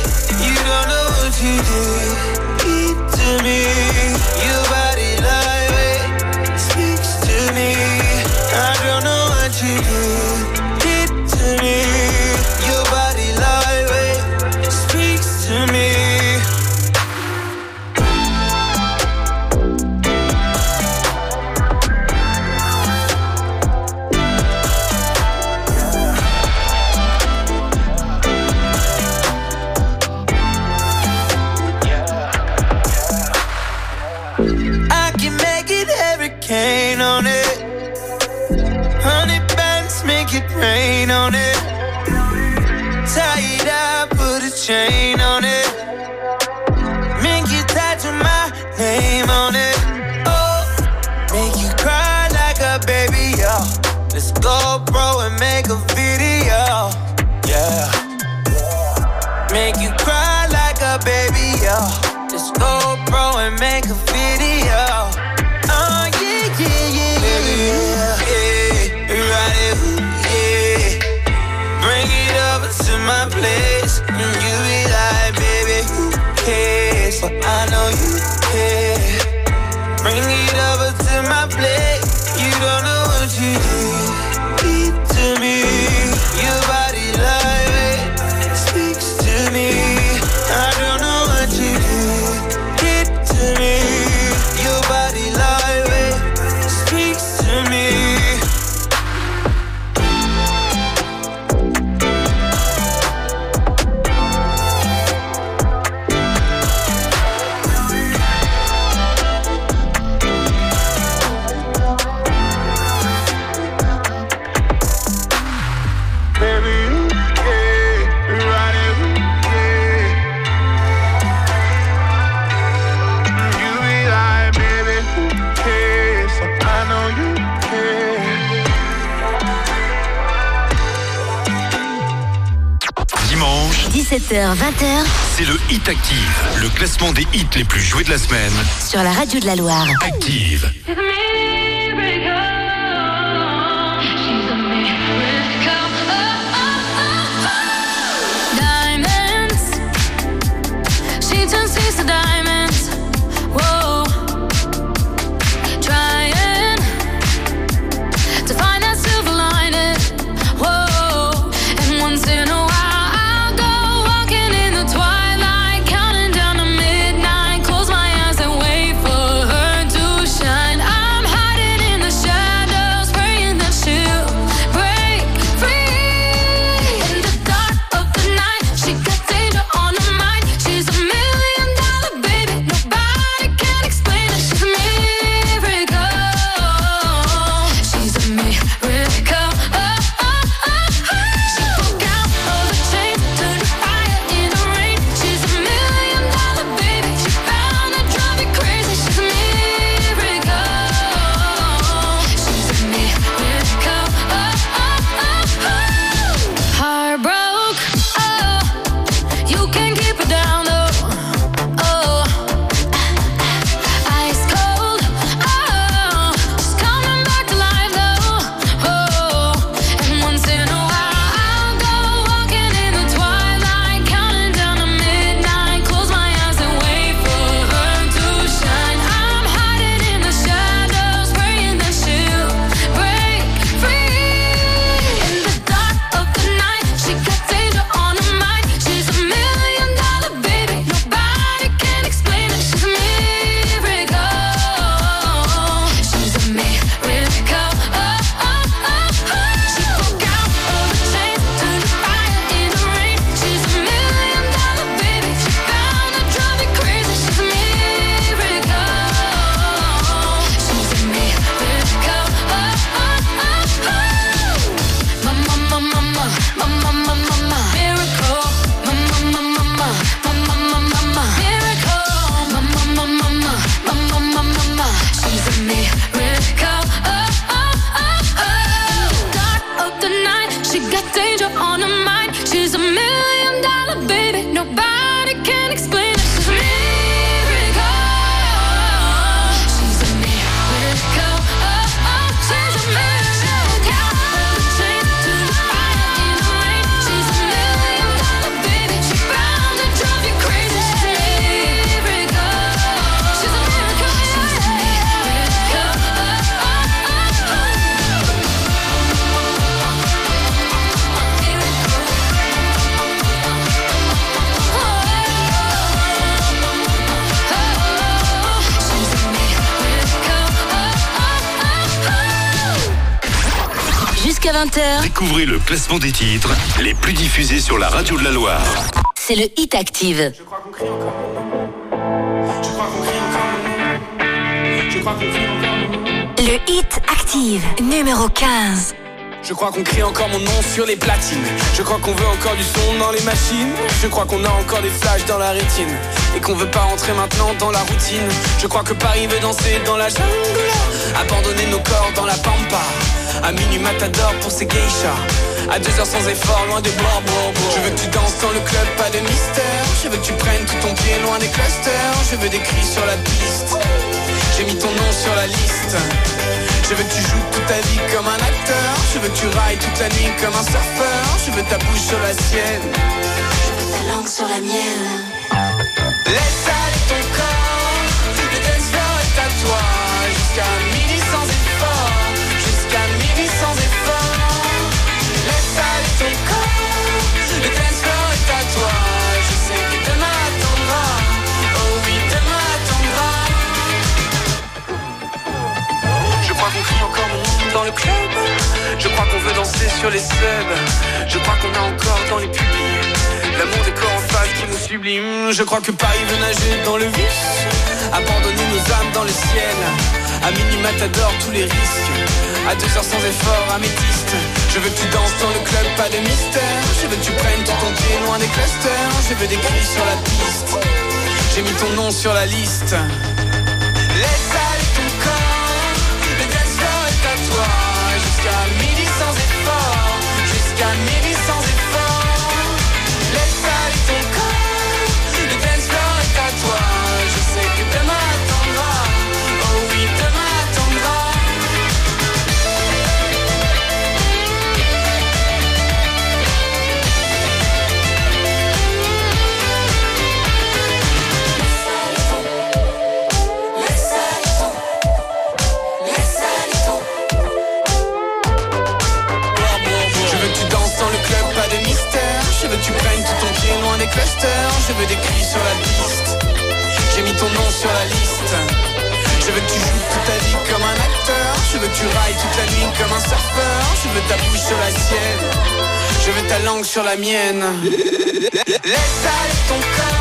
de la semaine. Sur la radio de la Loire. Active. Classement des titres les plus diffusés sur la radio de la Loire. C'est le Hit Active. Le Hit Active, numéro 15. Je crois qu'on crie encore mon nom sur les platines. Je crois qu'on veut encore du son dans les machines. Je crois qu'on a encore des flashs dans la rétine. Et qu'on veut pas rentrer maintenant dans la routine. Je crois que Paris veut danser dans la jungle. Abandonner nos corps dans la pampa. À minuit matador pour ses geishas. À deux heures sans effort, loin de bord, bord, bord. Je veux que tu danses dans le club, pas de mystère. Je veux que tu prennes tout ton pied loin des clusters. Je veux des cris sur la piste. J'ai mis ton nom sur la liste. Je veux que tu joues toute ta vie comme un acteur. Je veux que tu railles toute la nuit comme un surfeur. Je veux ta bouche sur la sienne. Je veux ta langue sur la mienne. Laisse Je crois qu'on veut danser sur les subs. Je crois qu'on a encore dans les pupilles l'amour des corps en face qui nous sublime. Je crois que Paris veut nager dans le vice. Abandonner nos âmes dans le ciel. À mini matador tous les risques. À deux heures sans effort, améthyste. Je veux que tu danses dans le club, pas de mystère. Je veux que tu prennes ton pied loin des clusters. Je veux des cris sur la piste. J'ai mis ton nom sur la liste. Jusqu'à midi Je veux des cris sur la piste. J'ai mis ton nom sur la liste. Je veux que tu joues toute ta vie comme un acteur. Je veux que tu railles toute la nuit comme un surfeur. Je veux ta bouche sur la sienne. Je veux ta langue sur la mienne. Laisse aller ton corps.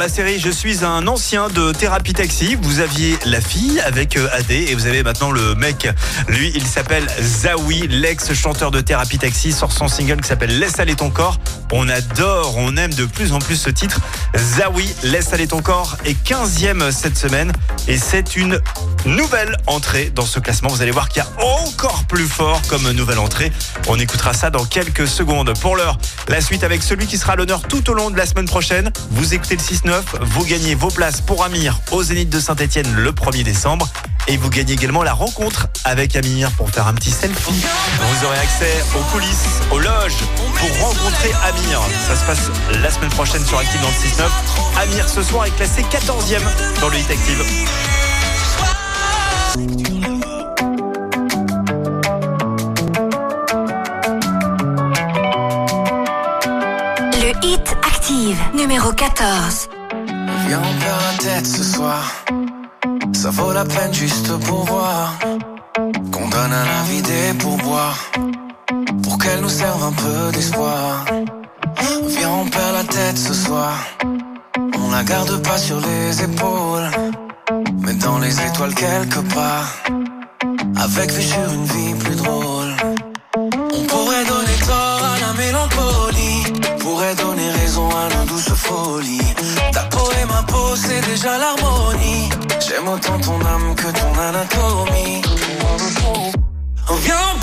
La série Je suis un ancien de Thérapie Taxi, vous aviez la fille avec euh, AD et vous avez maintenant le mec. Lui, il s'appelle Zawi, l'ex-chanteur de Thérapie Taxi, sort son single qui s'appelle Laisse aller ton corps. On adore, on aime de plus en plus ce titre. Zawi, Laisse aller ton corps est 15e cette semaine et c'est une nouvelle entrée dans ce classement. Vous allez voir qu'il y a encore plus fort comme nouvelle entrée. On écoutera ça dans quelques secondes. Pour l'heure, la suite avec celui qui sera l'honneur tout au long de la semaine prochaine. Vous écoutez le 6-9, vous gagnez vos places pour Amir au Zénith de Saint-Etienne le 1er décembre. Et vous gagnez également la rencontre avec Amir pour faire un petit selfie. Vous aurez accès aux coulisses, aux loges pour rencontrer Amir. Ça se passe la semaine prochaine sur Active dans le 6-9. Amir ce soir est classé 14e dans le Hit Active. Le Hit Active, numéro 14. Viens, on perd la tête ce soir. Ça vaut la peine juste pour voir. Qu'on donne à la vie des pourboires. Pour qu'elle nous serve un peu d'espoir. Viens, on perd la tête ce soir. On la garde pas sur les épaules. Mais dans les étoiles quelque part. Avec vue sur une vie plus drôle. C'est déjà l'harmonie. J'aime autant ton âme que ton anatomie. On vient, on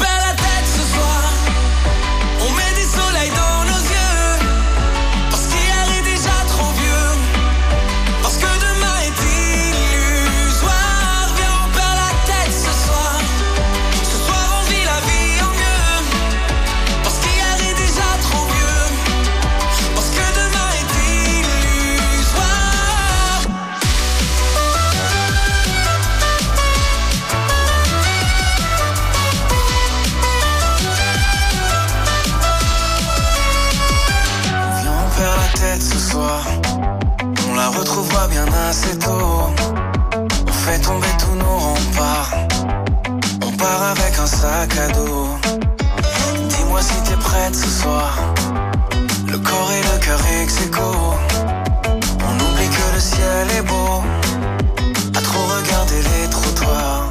sac. Dis-moi si t'es prête ce soir. Le corps et le cœur ex -aequo. On oublie que le ciel est beau. À trop regarder les trottoirs.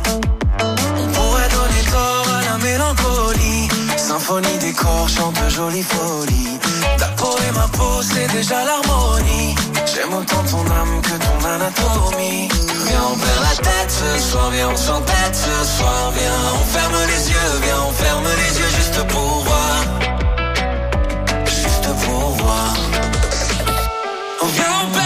On pourrait donner tort à la mélancolie. Symphonie des corps chante jolie folie. Ta peau et ma peau, c'est déjà l'harmonie. J'aime autant ton âme que ton anatomie. On perd la tête ce soir, viens, on s'entête ce soir. Viens, on ferme les yeux, viens, on ferme les yeux juste pour voir. Juste pour voir. Viens, on perd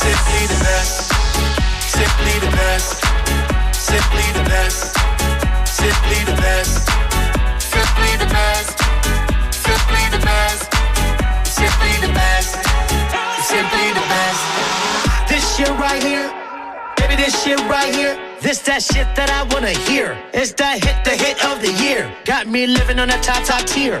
Simply the best. Simply the best. Simply the best. Simply the best. Simply the best. Simply the best. Simply the best. Simply the best. This shit right here, baby, this shit right here. This that shit that I wanna hear. It's that hit, the hit of the year. Got me living on a top, top tier.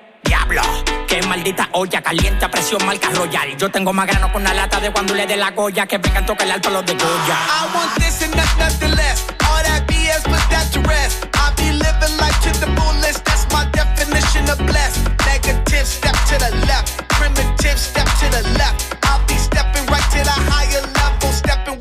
Diablo, qué maldita olla caliente a presión marca royal. Yo tengo más grano con una lata de cuando le dé la goya que vengan toca el alto los de Goya. I want this and not nothing less. All that BS, put that to rest. I be living life to the fullest. That's my definition of blessed. Negative, step to the left. Primitive, step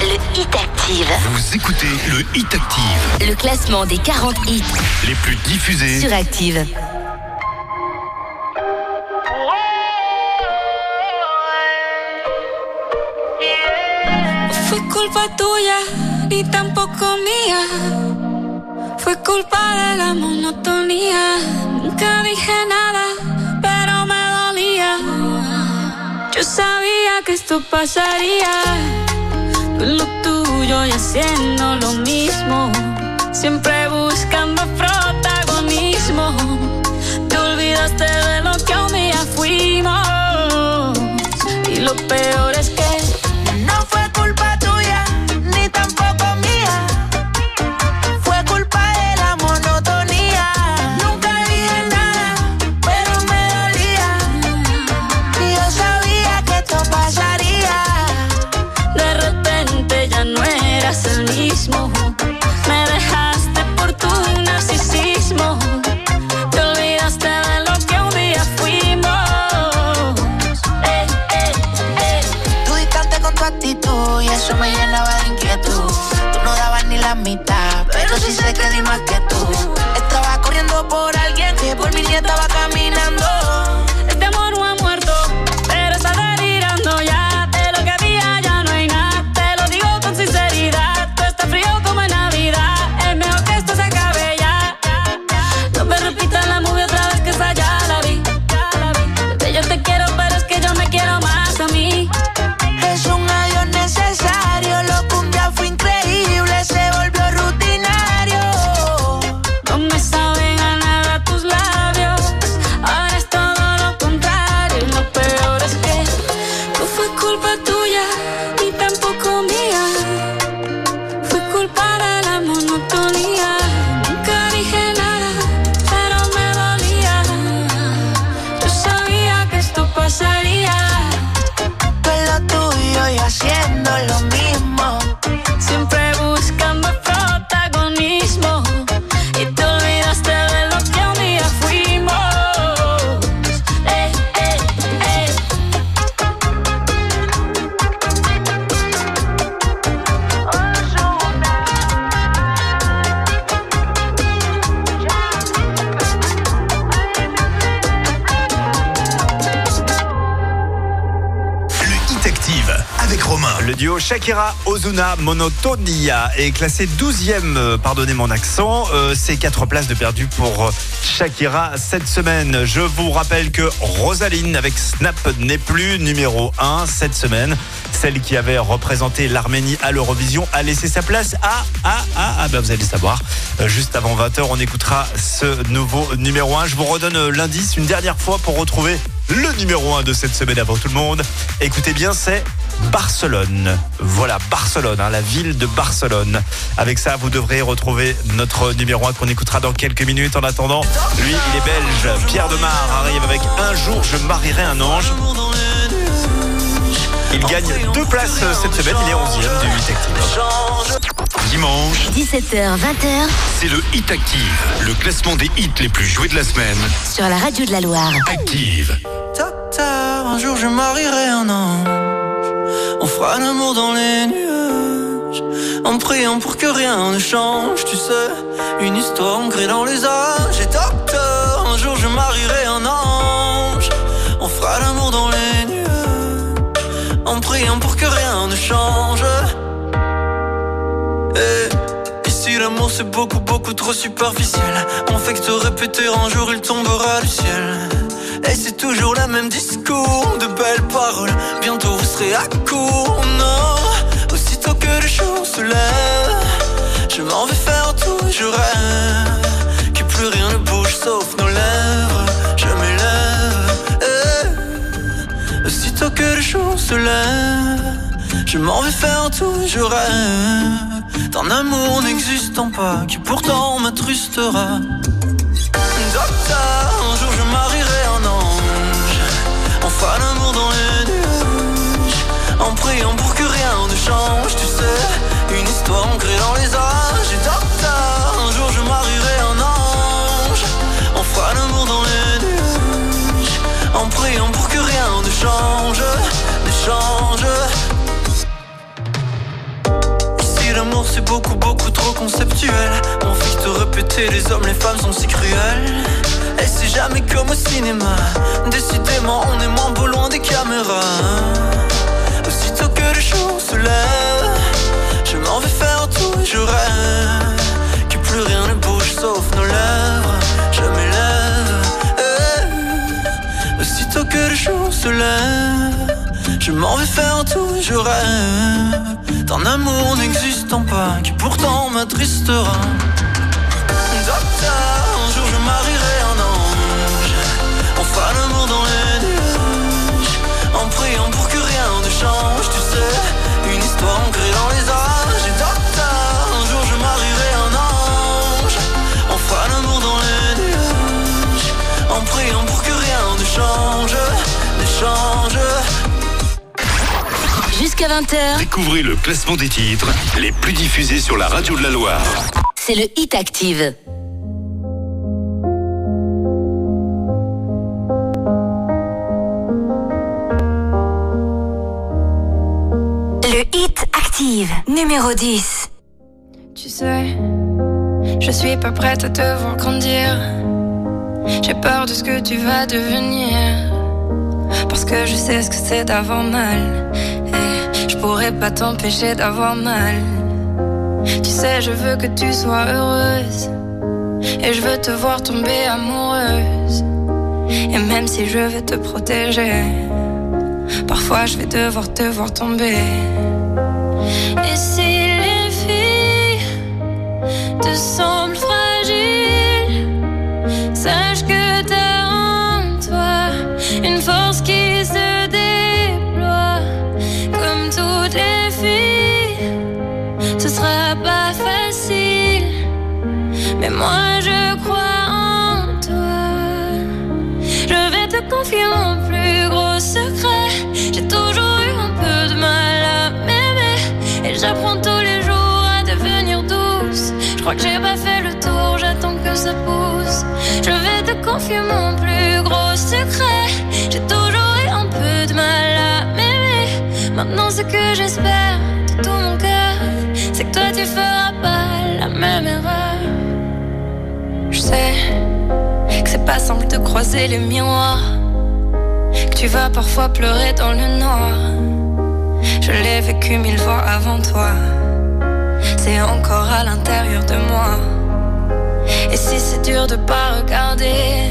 Le Hit Active. Vous écoutez le Hit Active. Le classement des 40 hits les plus diffusés sur Active. Fue culpa tuya, ni tampoco mía. Fue culpa de la monotonía. Nunca dije nada. Yo sabía que esto pasaría. Tú lo tuyo y haciendo lo mismo. Siempre buscando protagonismo. Te olvidaste de lo que un día fuimos. Y lo peor es que Shakira Ozuna Monotonia est classé 12e, euh, pardonnez mon accent. Euh, C'est 4 places de perdu pour euh, Shakira cette semaine. Je vous rappelle que Rosaline avec Snap n'est plus numéro 1 cette semaine. Celle qui avait représenté l'Arménie à l'Eurovision a laissé sa place à ah ah ah ben vous allez le savoir. Juste avant 20h, on écoutera ce nouveau numéro 1. Je vous redonne l'indice une dernière fois pour retrouver le numéro 1 de cette semaine avant tout le monde. Écoutez bien, c'est Barcelone. Voilà, Barcelone, hein, la ville de Barcelone. Avec ça, vous devrez retrouver notre numéro 1 qu'on écoutera dans quelques minutes. En attendant, lui, il est belge. Pierre Demar arrive avec Un jour, je marierai un ange. Il gagne deux places euh, cette semaine. Il est 11e du 8 Active. Dimanche, 17h, 20h c'est le Hit Active, le classement des hits les plus joués de la semaine. sur la radio de la Loire. Active. Docteur, un jour je marierai un ange. Fera l'amour dans les nuages. En priant pour que rien ne change, tu sais. Une histoire ancrée dans les âges. Et docteur, un jour je marierai un ange. On fera l'amour dans les nuages. En priant pour que rien ne change. Et ici l'amour c'est beaucoup beaucoup trop superficiel On fait que te répéter un jour il tombera du ciel Et c'est toujours le même discours De belles paroles Bientôt vous serez à court Non Aussitôt que le jour se lève Je m'en vais faire tout je rêve Que plus rien ne bouge sauf nos lèvres Je m'élève Eh. Aussitôt que le jour se lève je m'en vais faire tout, je rêve d'un amour n'existant pas qui pourtant m'attrustera. Change, tu sais. Une histoire ancrée dans les âges. Et docteur, un jour je marierai un ange. On fera l'amour dans les nuages. En priant pour que rien ne change, ne change. l'amour c'est beaucoup beaucoup trop conceptuel Mon fils te répéter les hommes les femmes sont si cruels Et c'est jamais comme au cinéma Décidément on est moins beau loin des caméras que le jour se lève Je m'en vais faire tout et je rêve Que plus rien ne bouge sauf nos lèvres. Je m'élève eh. Aussitôt que le jour se lève Je m'en vais faire tout et je rêve D'un amour n'existant pas Qui pourtant m'attristera une histoire ancrée dans les âges Et docteur, un jour je marierai un ange On fera l'amour dans les nuages En priant pour que rien ne change Ne change Jusqu'à 20h, Découvrez le classement des titres les plus diffusés sur la radio de la Loire. c'est le Hit Active. Numéro 10. Tu sais, je suis pas prête à te voir grandir. J'ai peur de ce que tu vas devenir. Parce que je sais ce que c'est d'avoir mal. Et je pourrais pas t'empêcher d'avoir mal. Tu sais, je veux que tu sois heureuse. Et je veux te voir tomber amoureuse. Et même si je veux te protéger, parfois je vais devoir te voir tomber. Et si les filles te semblent Je vais te confier mon plus gros secret. J'ai toujours eu un peu de mal à m'aimer. Maintenant, ce que j'espère de tout mon cœur, c'est que toi tu feras pas la même erreur. Je sais que c'est pas simple de croiser les miroirs. Que tu vas parfois pleurer dans le noir. Je l'ai vécu mille fois avant toi. C'est encore à l'intérieur de moi. Si c'est dur de pas regarder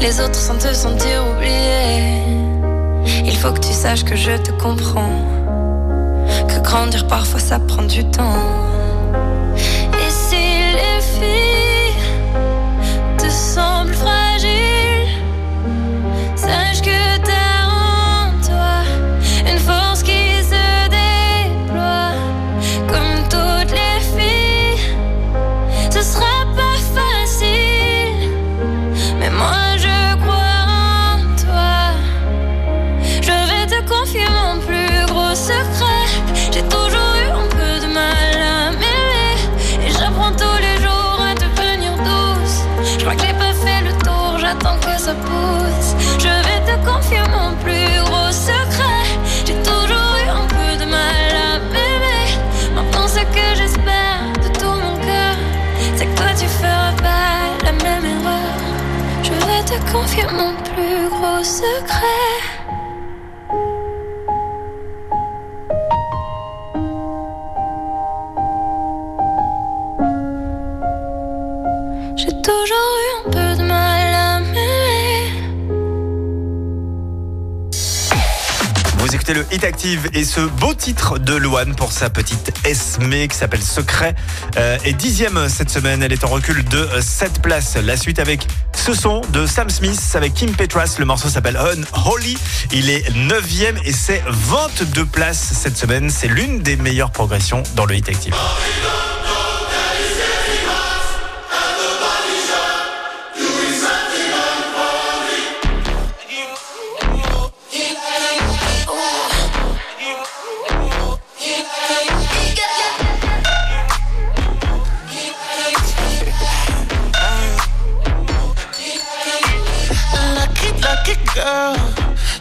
les autres sans te sentir oublié, il faut que tu saches que je te comprends. Que grandir parfois ça prend du temps. Confier mon plus gros secret. J'ai toujours eu un peu de mal à m'aimer. Vous écoutez le Hit Active et ce beau titre de Luan pour sa petite Esme qui s'appelle Secret euh, est dixième cette semaine. Elle est en recul de 7 places. La suite avec ce son de Sam Smith avec Kim Petras. Le morceau s'appelle Unholy. Il est neuvième et c'est 22 places cette semaine. C'est l'une des meilleures progressions dans le Hit Active.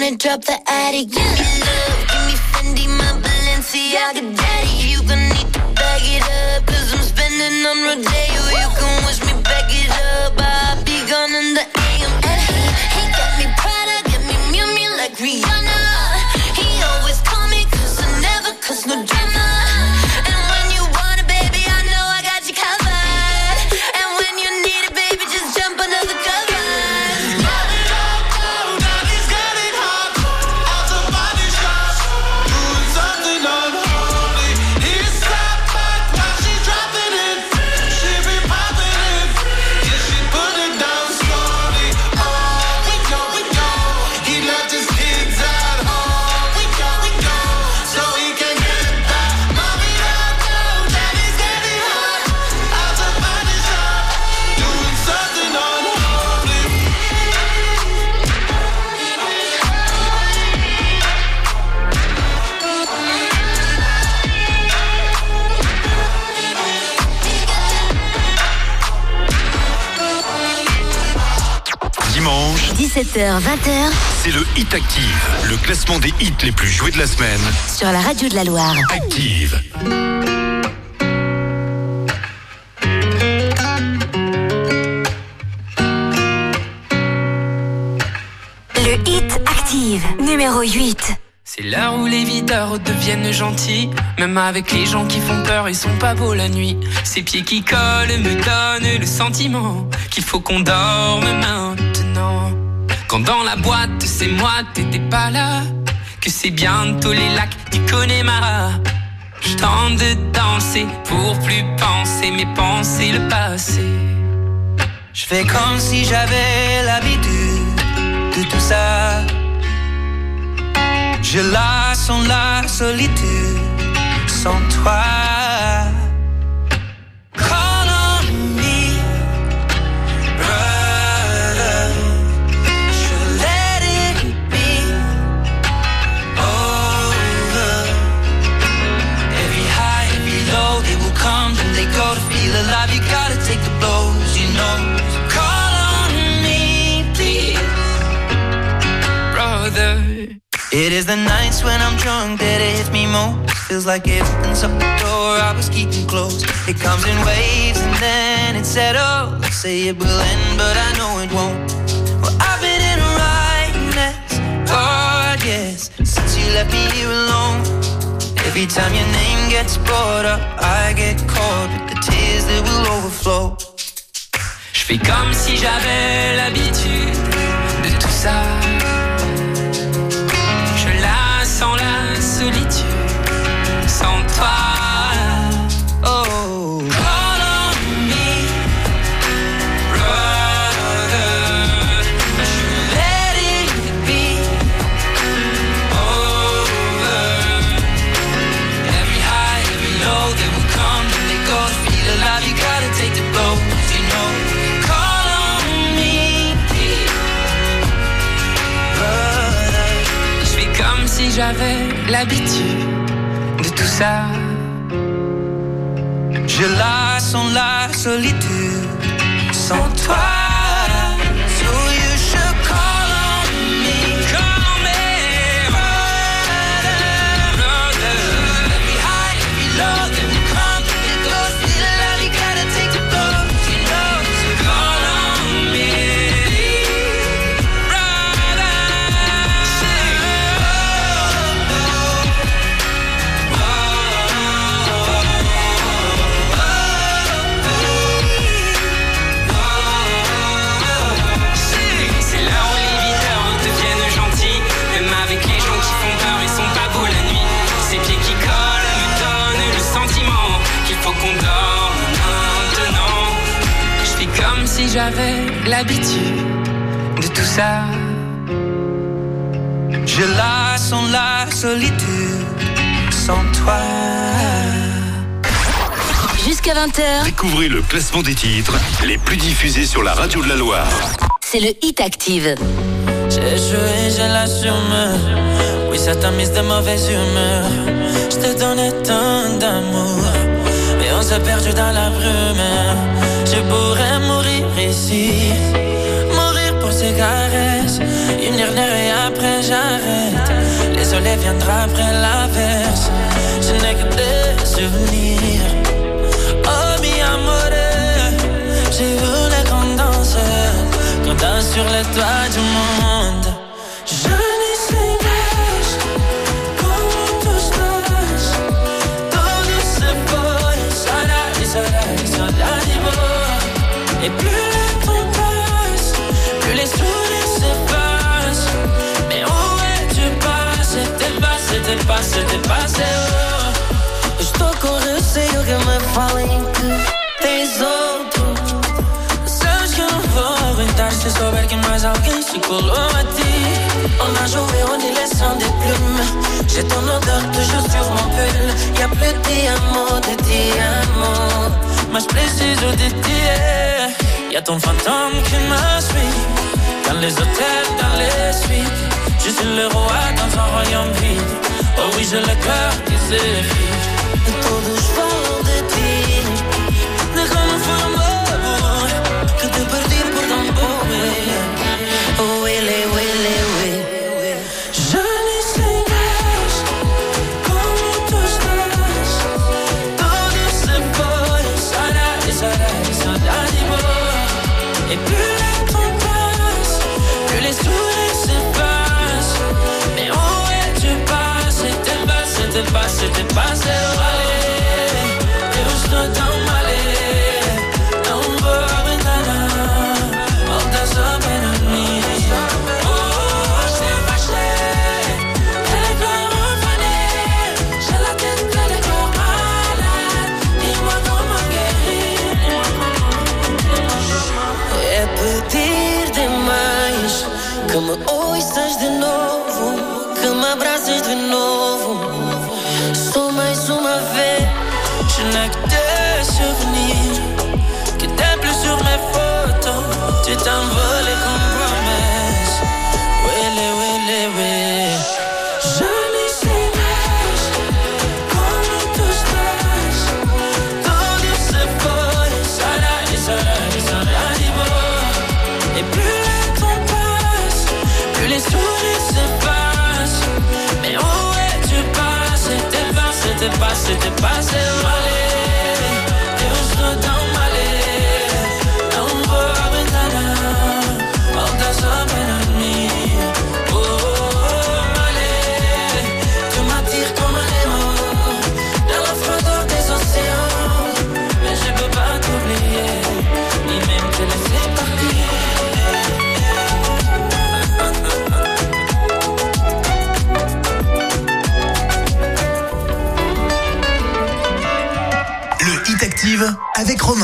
Wanna drop the attic, give me love, give me Fendi, my Balenciaga, daddy. You gonna need to bag it up, cause I'm spending on Rodeo. 17h, 20h c'est le Hit Active, le classement des hits les plus joués de la semaine. sur la radio de la Loire. Active. Le hit active, numéro 8. C'est l'heure où les videurs deviennent gentils. Même avec les gens qui font peur, ils sont pas beaux la nuit. Ces pieds qui collent me donnent le sentiment qu'il faut qu'on dorme maintenant. Quand dans la boîte, c'est moi, t'étais pas là. Que c'est bientôt les lacs du Connemara. Je tente de danser pour plus penser mes pensées, le passé. Je fais comme si j'avais l'habitude de tout ça. Je la sens la solitude sans toi. They go to feel alive. You gotta take the blows, you know. Call on me, please, brother. It is the nights when I'm drunk that it hits me most. Feels like it opens up the door I was keeping closed. It comes in waves and then it settles. Say it will end, but I know it won't. Well, I've been in a right mess. Oh, I guess since you left me here alone. Every time your name gets brought up, I get caught with the tears that will overflow. Je fais comme si j'avais l'habitude de tout ça. Je la sens la solitude sans toi. J'avais l'habitude de tout ça. Je la sens la solitude sans toi. J'avais l'habitude de tout ça. Je la sens la solitude sans toi. Jusqu'à 20h, Découvrez le classement des titres les plus diffusés sur la radio de la Loire. c'est le Hit Active. J'ai joué, j'ai l'assume. Oui, ça t'a mise de mauvaise humeur. Je te donnais tant d'amour. Et on s'est perdu dans la brume. Je pourrais mourir Mourir pour ces caresses. Une dernière et après j'arrête. Les soleils viendra après l'averse. Je n'ai que des souvenirs. Oh, mi amore. J'ai voulu qu'on danse. Qu'on danse sur les toits du monde. Je n'y sais passé, t'es passé. Oh. Estou com receio que me falem que tens outro. Sabes que eu não vou aguentar se souber que mais alguém se colou a ti. On a joué en élection des plumes. J'ai ton odeur toujours sur mon pull. Y'a plus de diamants, de diamants. Mas preciso de ti. Y'a ton fantôme qui me suit. Dans les hôtels, dans les suites. Je suis le roi dans un royaume vide. Oh oui, j'ai le cœur qui. Passé, t'es passé.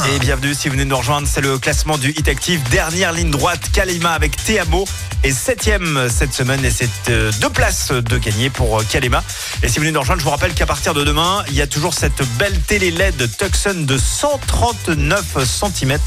Et bienvenue si vous venez nous rejoindre, c'est le classement du Hit Active. Dernière ligne droite, Kalima avec Théamo est septième cette semaine et c'est euh, deux places de gagner pour euh, Kalima. Et si vous venez nous rejoindre, je vous rappelle qu'à partir de demain, il y a toujours cette belle télé LED Tucson de 139 cm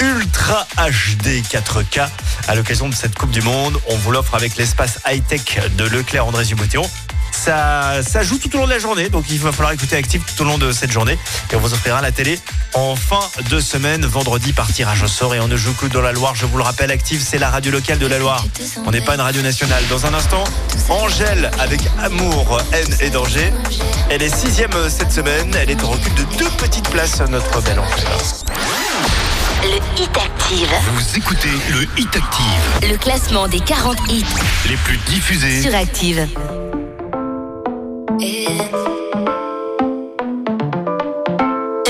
Ultra HD 4K à l'occasion de cette Coupe du Monde. On vous l'offre avec l'espace high-tech de Leclerc André Zubotiro. Ça, ça joue tout au long de la journée, donc il va falloir écouter Active tout au long de cette journée. Et on vous offrira la télé en fin de semaine, vendredi par tirage au sort. Et on ne joue que dans la Loire, je vous le rappelle, Active, c'est la radio locale de la Loire. On n'est pas une radio nationale. Dans un instant, Angèle avec Amour, haine et danger. Elle est sixième cette semaine. Elle est au recul de deux petites places, notre belle Angèle. Le Hit Active. Vous écoutez le Hit Active, Le classement des 40 hits les plus diffusés. sur Active.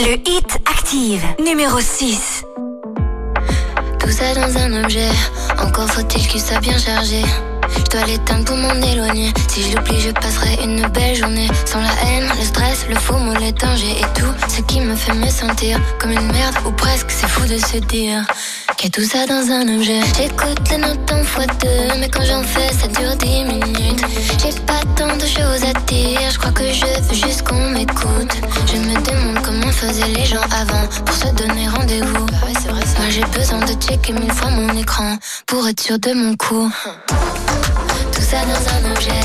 Le hit active, numéro 6. Tout ça dans un objet, encore faut-il qu'il soit bien chargé. Je dois l'éteindre pour m'en éloigner. Si je l'oublie, je passerai une belle journée. Sans la haine, le stress, le faux mot, les dangers et tout ce qui me fait me sentir comme une merde ou presque. C'est fou de se dire Qu'est tout ça dans un objet. J'écoute les notes en fois deux Mais quand j'en fais ça dure dix minutes. J'ai pas tant de choses à dire Je crois que je veux juste qu'on m'écoute. Je me demande comment faisaient les gens avant Pour se donner rendez-vous. Moi j'ai besoin de checker mille fois mon écran Pour être sûr de mon coup. Tout ça dans un objet.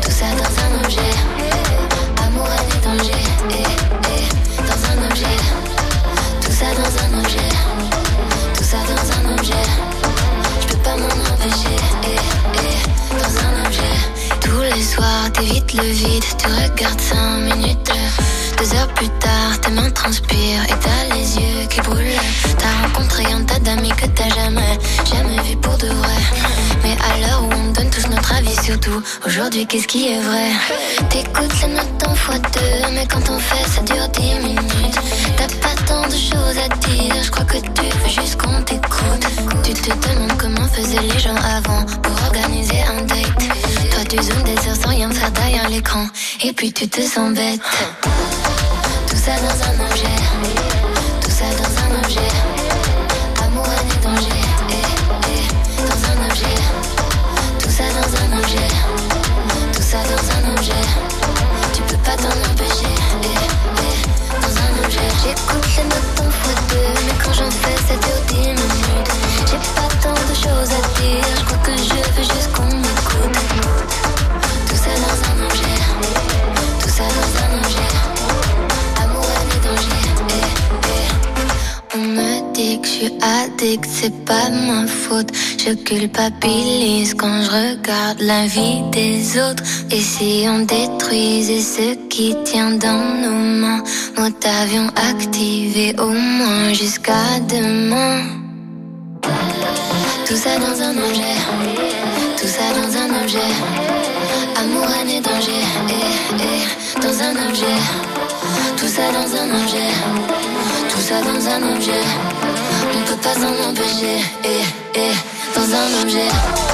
Tout ça dans un objet t'évites le vide Tu regardes 5 minutes Deux heures plus tard tes mains transpirent Et t'as les yeux qui brûlent. T'as rencontré un tas d'amis que t'as jamais Jamais vu pour de vrai. Mais à l'heure où on donne tous notre avis sur tout Aujourd'hui qu'est-ce qui est vrai? T'écoutes les notes en fois deux Mais quand on fait ça dure 10 minutes. T'as pas tant de choses à dire Je crois que tu veux juste qu'on t'écoute. Tu te demandes comment faisaient les gens avant Pour organiser un date Toi tu zoomes des heures sans rien faire derrière l'écran. Et puis tu te sens bête. Tout ça dans un objet. Tout ça dans un objet. Amour, et danger eh, eh, Dans un objet. Tout ça dans un objet. Tout ça dans un objet. Tu peux pas t'en empêcher. Eh, eh, Dans un objet. J'écoute les notes en fois deux Mais quand j'en fais ça dure 10 minutes J'ai pas tant de choses à dire Je que je veux juste qu'on m'écoute Tout ça dans un objet Tout ça dans un objet Amour, et danger eh, eh. On me dit que je suis addict, c'est pas ma faute. Je culpabilise quand je regarde la vie des autres. Et si on détruisait ce qui tient dans nos mains, mode avion activé au moins jusqu'à demain. Tout ça dans un objet, tout ça dans un objet. Amour, et danger, eh, eh, dans un objet. Tout ça dans un objet, tout ça dans un objet. On peut pas s'en empêcher, eh, eh, dans un objet.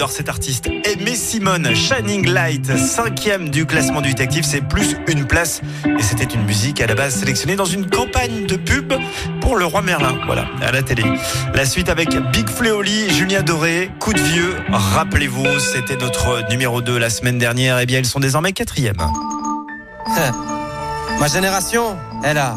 On adore cet artiste. Aimé Simone, Shining Light, cinquième du classement du Hit Active, c'est plus une place. Et c'était une musique à la base sélectionnée dans une campagne de pub pour le roi Merlin, voilà, à la télé. La suite avec Big Fleoli, Julien Doré, Coup de vieux. Rappelez-vous, c'était notre numéro 2 la semaine dernière. Et bien, ils sont désormais quatrième. Ma génération, elle a,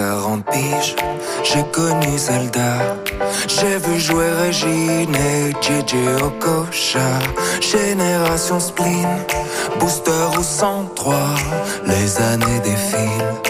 40 piges, j'ai connu Zelda. J'ai vu jouer Régine et JJ Okocha. Génération spleen, booster ou 103. Les années défilent,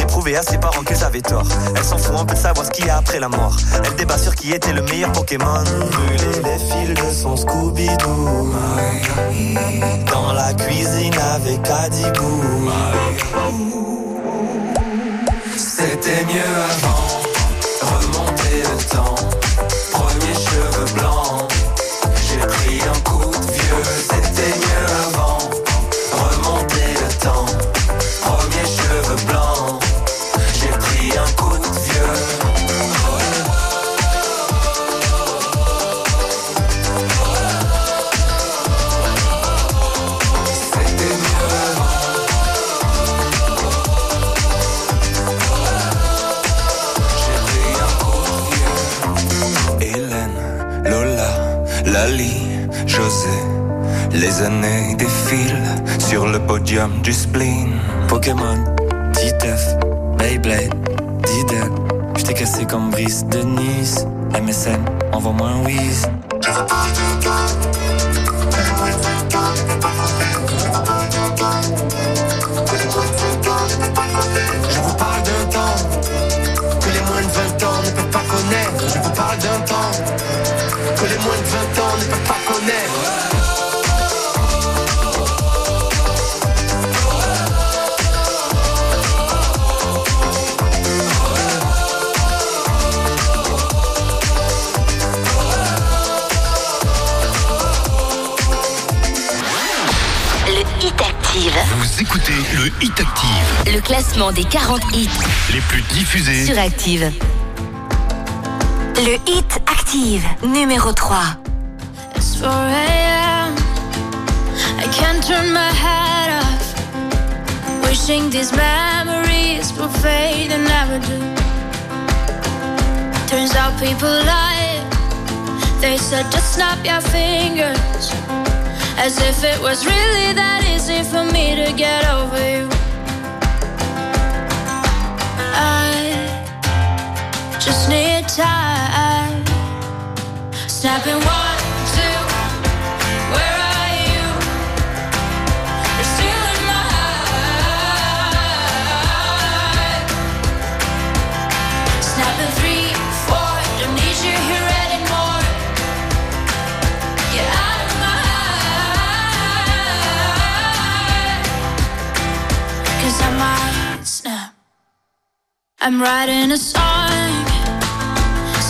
prouver à ses parents qu'ils avaient tort. Elle s'en fout un peu de savoir ce qu'il y a après la mort. Elle débat sur qui était le meilleur Pokémon. Brûler les fils de son Scooby-Doo. Dans la cuisine avec Adibou. C'était mieux avant, remonter le temps. Classement des 40 hits les plus diffusés. sur Active. Le Hit Active, numéro 3. It's 4 a.m. I can't turn my head off. Wishing these memories will fade and never do. Turns out people lie. They said just snap your fingers. As if it was really that easy for me to get over you. Snap Snapping one, two, where are you? You're still in my three, four, don't need you here anymore. You're out of my I might snap. I'm writing a song.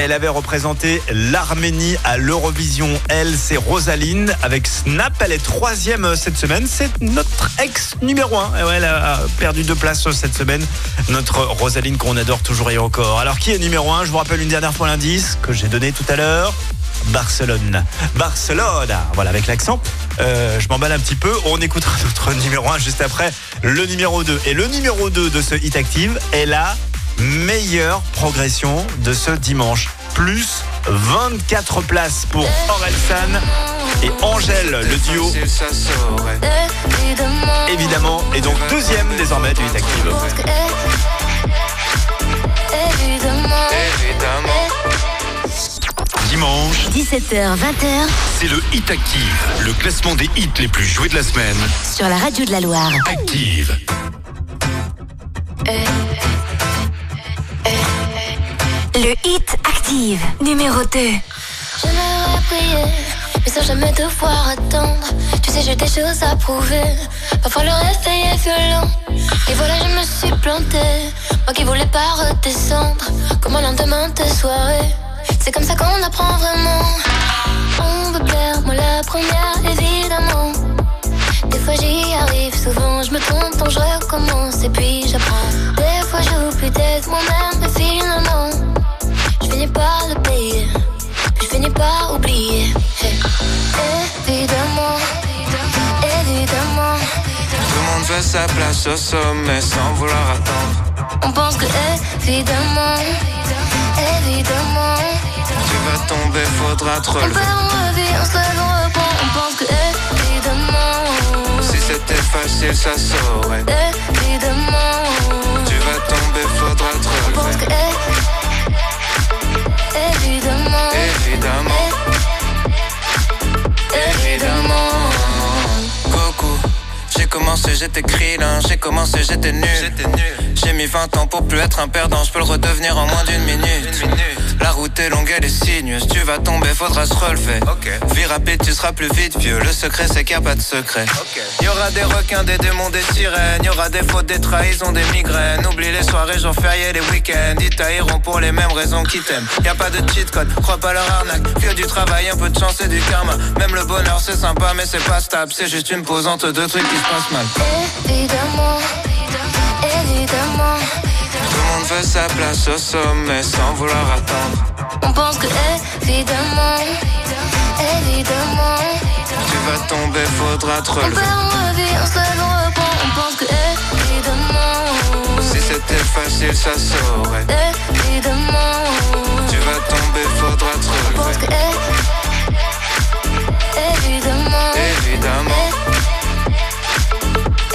Elle avait représenté l'Arménie à l'Eurovision. Elle, c'est Rosaline avec Snap. Elle est troisième euh, cette semaine. C'est notre ex numéro un. Elle a perdu deux places euh, cette semaine. Notre Rosaline qu'on adore toujours et encore. Alors, qui est numéro un? Je vous rappelle une dernière fois l'indice que j'ai donné tout à l'heure. Barcelone. Barcelone. Voilà, avec l'accent. Euh, je m'emballe un petit peu. On écoutera notre numéro 1 juste après le numéro 2. Et le numéro 2 de ce Hit Active est la meilleure progression de ce dimanche. Plus 24 places pour Orelsan et Angèle, le duo. Évidemment, et donc deuxième désormais du Hit Active. Dimanche, 17h, 20h c'est le Hit Active, le classement des hits les plus joués de la semaine. sur la radio de la Loire. Active. Le hit active numéro 2. J'aimerais prier, mais sans jamais devoir attendre. Tu sais, j'ai des choses à prouver. Parfois le réveil est violent. Et voilà, je me suis plantée. Moi qui voulais pas redescendre. Comme un lendemain de soirée. C'est comme ça qu'on apprend vraiment. On veut plaire, moi la première, évidemment. Des fois j'y arrive, souvent je me trompe, donc je recommence et puis j'apprends. Des fois j'oublie d'être moi-même, mais finalement, je finis par le payer, je finis par oublier. Hey. Évidemment, évidemment, Tout le monde veut sa place au sommet sans vouloir attendre. on pense que évidemment, évidemment, Tu vas tomber, faudra te on relever. perd, on revit, on se on reprend, on pense que évidemment, Si c'était facile, ça saurait. évidemment, Tu vas tomber, faudra te on pense relever. que évidemment, Évidemment, évidemment. J'ai commencé, j'étais krillin, j'ai commencé, j'étais nul. J'ai mis 20 ans pour plus être un perdant, je peux le redevenir en moins d'une minute. La route est longue, elle est sinueuse, tu vas tomber, faudra se relever. Vie rapide, tu seras plus vite vieux, le secret c'est qu'il n'y a pas de secret. Il y aura des requins, des démons, des sirènes, il y aura des fautes, des trahisons, des migraines. Oublie les soirées, jours fériés, les week-ends, ils tailleront pour les mêmes raisons qu'ils t'aiment. Y a pas de cheat code, crois pas leur arnaque, que du travail, un peu de chance et du karma. Même le bonheur c'est sympa, mais c'est pas stable, c'est juste une pause entre deux trucs qui se passent mal. évidemment, évidemment, Tout le monde veut sa place au sommet sans vouloir attendre. on pense que évidemment, évidemment, Tu vas tomber, faudra te on perd, on revit, on se lève, on reprend, on pense que évidemment, Si c'était facile, ça saurait. Évidemment. Tu vas tomber, faudra te Je pense que évidemment. Évidemment.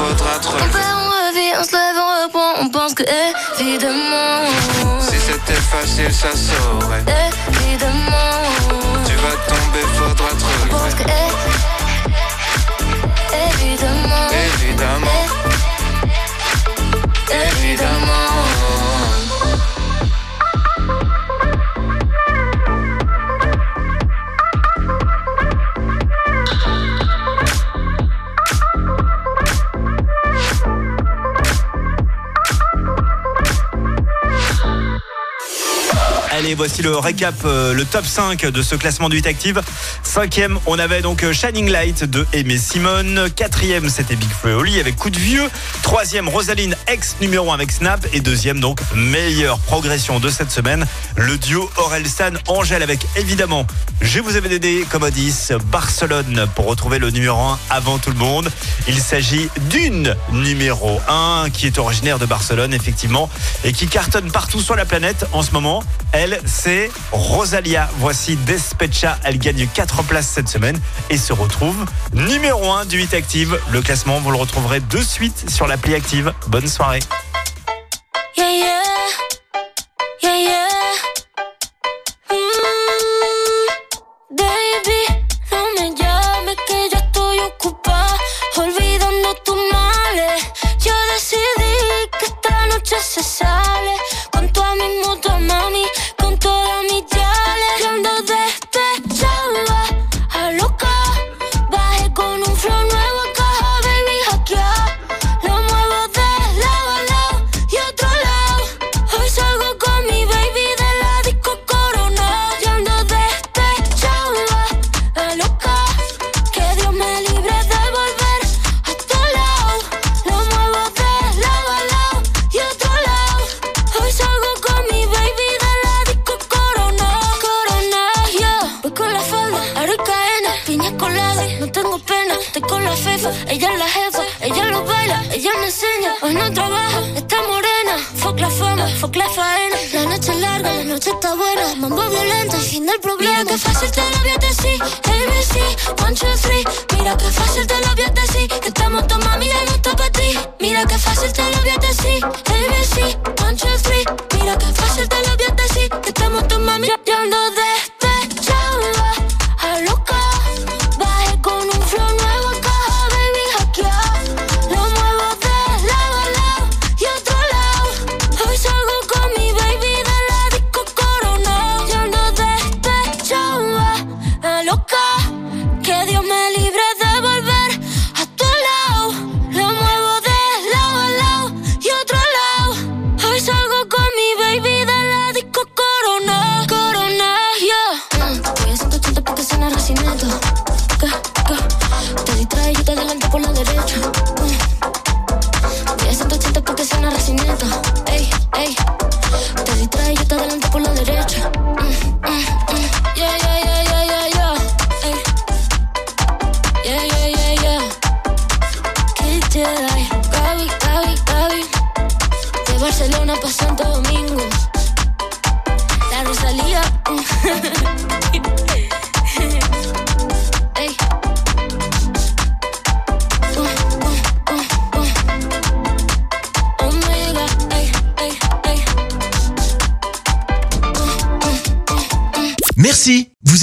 Faudra te On relever. perd, on revit, on se lève, on reprend. On pense que évidemment, Si c'était facile, ça saurait. évidemment. Tu vas tomber, faudra te On pense que relever. évidemment, Évidemment. évidemment. Allez, voici le récap, euh, le top 5 de ce classement du Active. Cinquième, on avait donc euh, Shining Light de Aimé Simone. Quatrième, c'était Big Flo Oli avec Coup de Vieux. Troisième, Rosaline, ex numéro 1 avec Snap. Et deuxième, donc, meilleure progression de cette semaine, le duo Orelsan Angèle avec évidemment, je vous avais aidé comme à 10, Barcelone pour retrouver le numéro 1 avant tout le monde. Il s'agit d'une numéro 1 qui est originaire de Barcelone, effectivement, et qui cartonne partout sur la planète en ce moment. Elle, c'est Rosalia. Voici Despecha. Elle gagne 4 places cette semaine et se retrouve numéro 1 du 8 Active. Le classement, vous le retrouverez de suite sur l'appli Active. Bonne soirée. Yeah, yeah. Yeah, yeah. Mm, baby, me que. Yo se sale. Ella es la jefa, ella lo baila, ella me enseña. Hoy no trabaja, está morena. Fuck la fama, fuck la faena. La noche es larga, la noche está buena. Mambo violento, el fin del problema. Mira que fácil te lo voy a. ABC, one, two, three. Mira que fácil te lo voy. Que estamos todos mami, no está para ti. Mira que fácil te lo voy a. ABC,